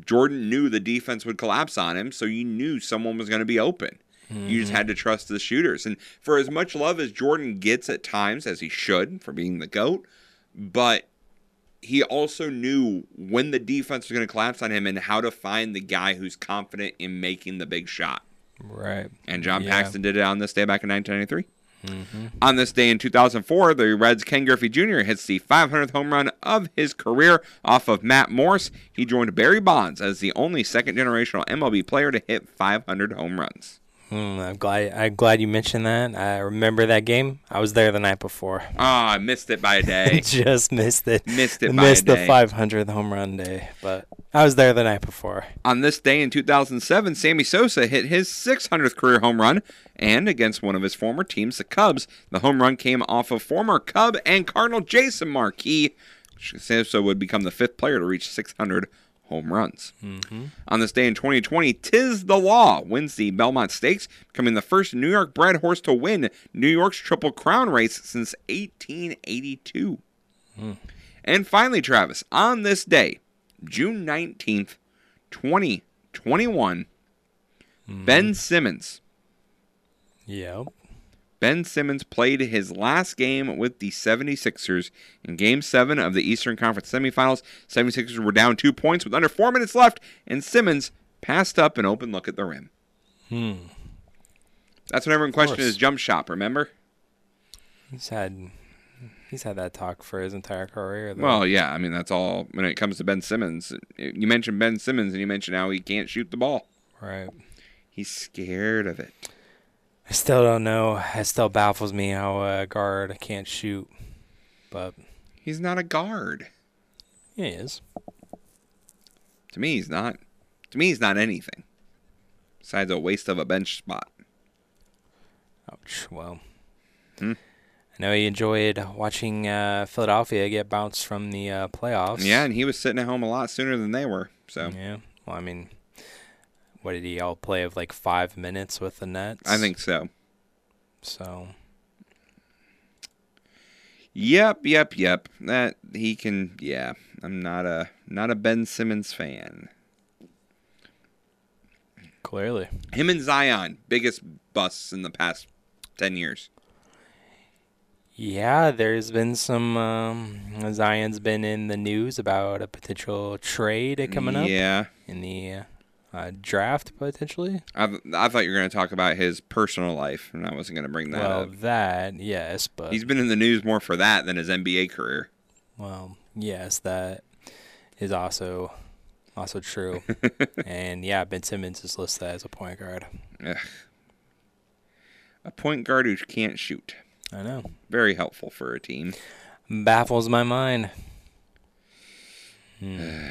Jordan knew the defense would collapse on him, so you knew someone was going to be open. You just had to trust the shooters. And for as much love as Jordan gets at times, as he should for being the GOAT, but he also knew when the defense was going to collapse on him and how to find the guy who's confident in making the big shot. Right. And John Yeah. Paxson did it on this day back in 1993. Mm-hmm. On this day in 2004, the Reds' Ken Griffey Jr. hits the 500th home run of his career off of Matt Morris. He joined Barry Bonds as the only second generational MLB player to hit 500 home runs. Mm, I'm glad. I'm glad you mentioned that. I remember that game. I was there the night before. Ah, I missed it by a day. *laughs* Just missed it. Missed it by Missed the 500th home run day, but I was there the night before. On this day in 2007, Sammy Sosa hit his 600th career home run, and against one of his former teams, the Cubs, the home run came off of former Cub and Cardinal Jason Marquis. Sosa would become the fifth player to reach 600 home runs. Mm-hmm. On this day in 2020, Tiz the Law wins the Belmont Stakes, becoming the first New York bred horse to win New York's Triple Crown race since 1882. Hmm. And finally, Travis, on this day, June 19th, 2021, Ben Simmons. Yep. Ben Simmons played his last game with the 76ers in Game 7 of the Eastern Conference semifinals. 76ers were down two points with under four minutes left, and Simmons passed up an open look at the rim. Hmm. That's when everyone questioned his jump shot, remember? He's had he's had that talk for his entire career. Though. Well, yeah, I mean, that's all when it comes to Ben Simmons. You mentioned Ben Simmons, and you mentioned how he can't shoot the ball. right. He's scared of it. I still don't know. It still baffles me how a guard can't shoot, but He's not a guard. he is. To me, he's not. To me, he's not anything besides a waste of a bench spot. Ouch. Well, Hmm. I know he enjoyed watching uh, Philadelphia get bounced from the uh, playoffs. Yeah, and he was sitting at home a lot sooner than they were. So Yeah. Well, I mean, what did he all play of like five minutes with the Nets? I think so. so. Yep, yep, yep. That he can. Yeah, I'm not a not a Ben Simmons fan. Clearly. Him and Zion, biggest busts in the past ten years. Yeah, there's been some. Um, Zion's been in the news about a potential trade coming up. Yeah. In the uh, draft, potentially. I I thought you were going to talk about his personal life, and I wasn't going to bring that up. well, up. that yes, but He's been in the news more for that than his NBA career. well, yes, that is also also true. and yeah, Ben Simmons is listed as a point guard. Ugh. A point guard who can't shoot. I know. Very helpful for a team. Baffles my mind. Hmm.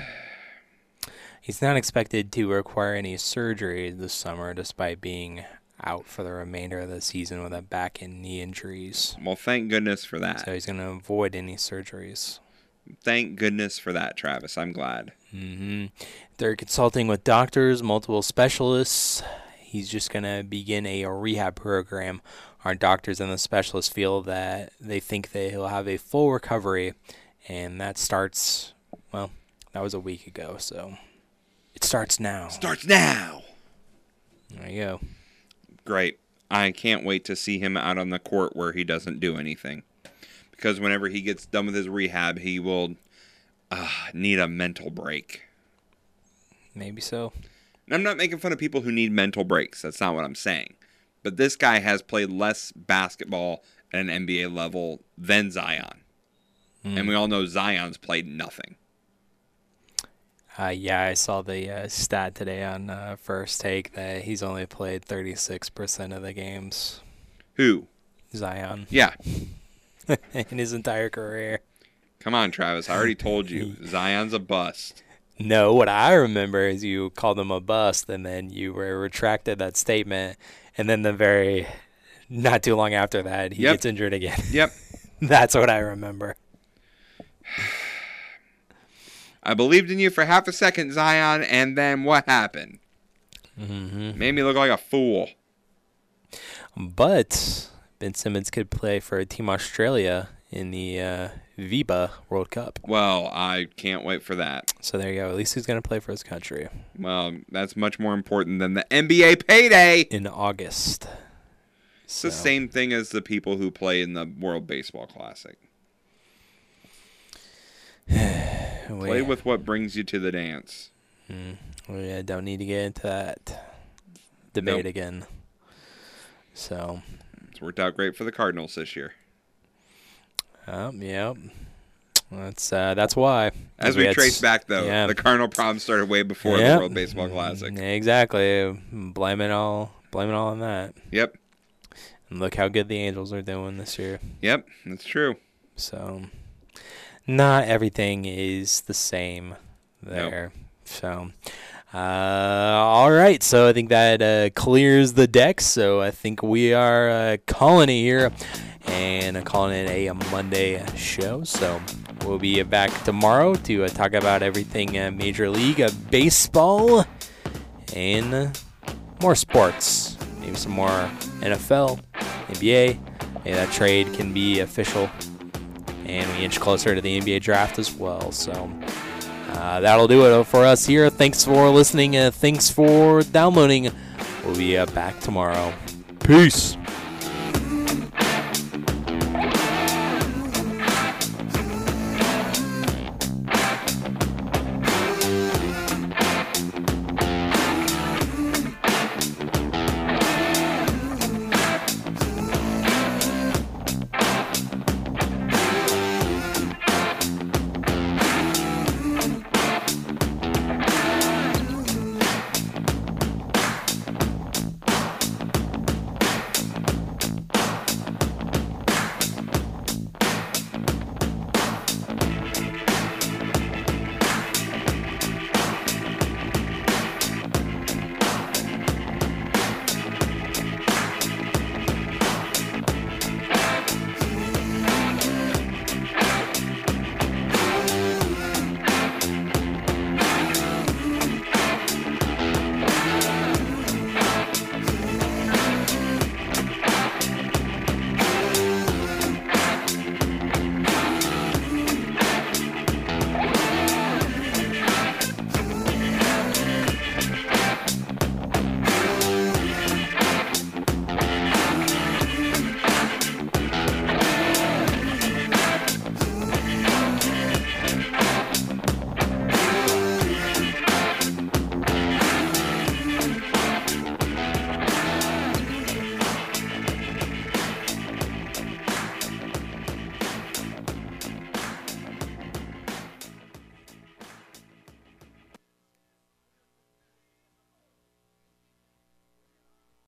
He's not expected to require any surgery this summer, despite being out for the remainder of the season with a back and knee injuries. Well, thank goodness for that. So he's going to avoid any surgeries. Thank goodness for that, Travis. I'm glad. hmm They're consulting with doctors, multiple specialists. He's just going to begin a rehab program. Our doctors and the specialists feel that they think that he'll have a full recovery, and that starts, well, that was a week ago, so it starts now. Starts now. There you go. Great. I can't wait to see him out on the court where he doesn't do anything. Because whenever he gets done with his rehab, he will uh, need a mental break. Maybe so. And I'm not making fun of people who need mental breaks. That's not what I'm saying. But this guy has played less basketball at an NBA level than Zion. And we all know Zion's played nothing. Uh, yeah, I saw the uh, stat today on uh, First Take that he's only played 36% of the games. Who? Zion. Yeah. *laughs* In his entire career. Come on, Travis. I already told you. *laughs* Zion's a bust. No, what I remember is you called him a bust, and then you were retracted that statement, and then the very not too long after that, he Yep. gets injured again. Yep. *laughs* That's what I remember. *sighs* I believed in you for half a second, Zion, and then what happened? Mm-hmm. Made me look like a fool. But Ben Simmons could play for Team Australia in the uh, FIBA World Cup. Well, I can't wait for that. So there you go. At least he's going to play for his country Well, that's much more important than the NBA payday. in August. It's the same thing as the people who play in the World Baseball Classic. *sighs* *sighs* *sighs* Play with what brings you to the dance. Mm, we don't need to get into that debate Nope. again. So, It's worked out great for the Cardinals this year. um, yep. That's uh, that's why. As we had trace s- back, though, yeah. the Cardinal problem started way before Yep. the World Baseball Classic. Exactly. Blame it all. Blame it all on that. Yep. And look how good the Angels are doing this year. Yep, that's true. So, not everything is the same there. So, uh, all right. So I think that uh, clears the deck. So I think we are uh, calling it here and calling it a Monday show. So we'll be back tomorrow to uh, talk about everything uh, Major League uh, Baseball and more sports. Maybe some more NFL, NBA. Maybe that trade can be official. And we inch closer to the NBA draft as well. So uh, that'll do it for us here. Thanks for listening. Uh, thanks for downloading. We'll be uh, back tomorrow. Peace.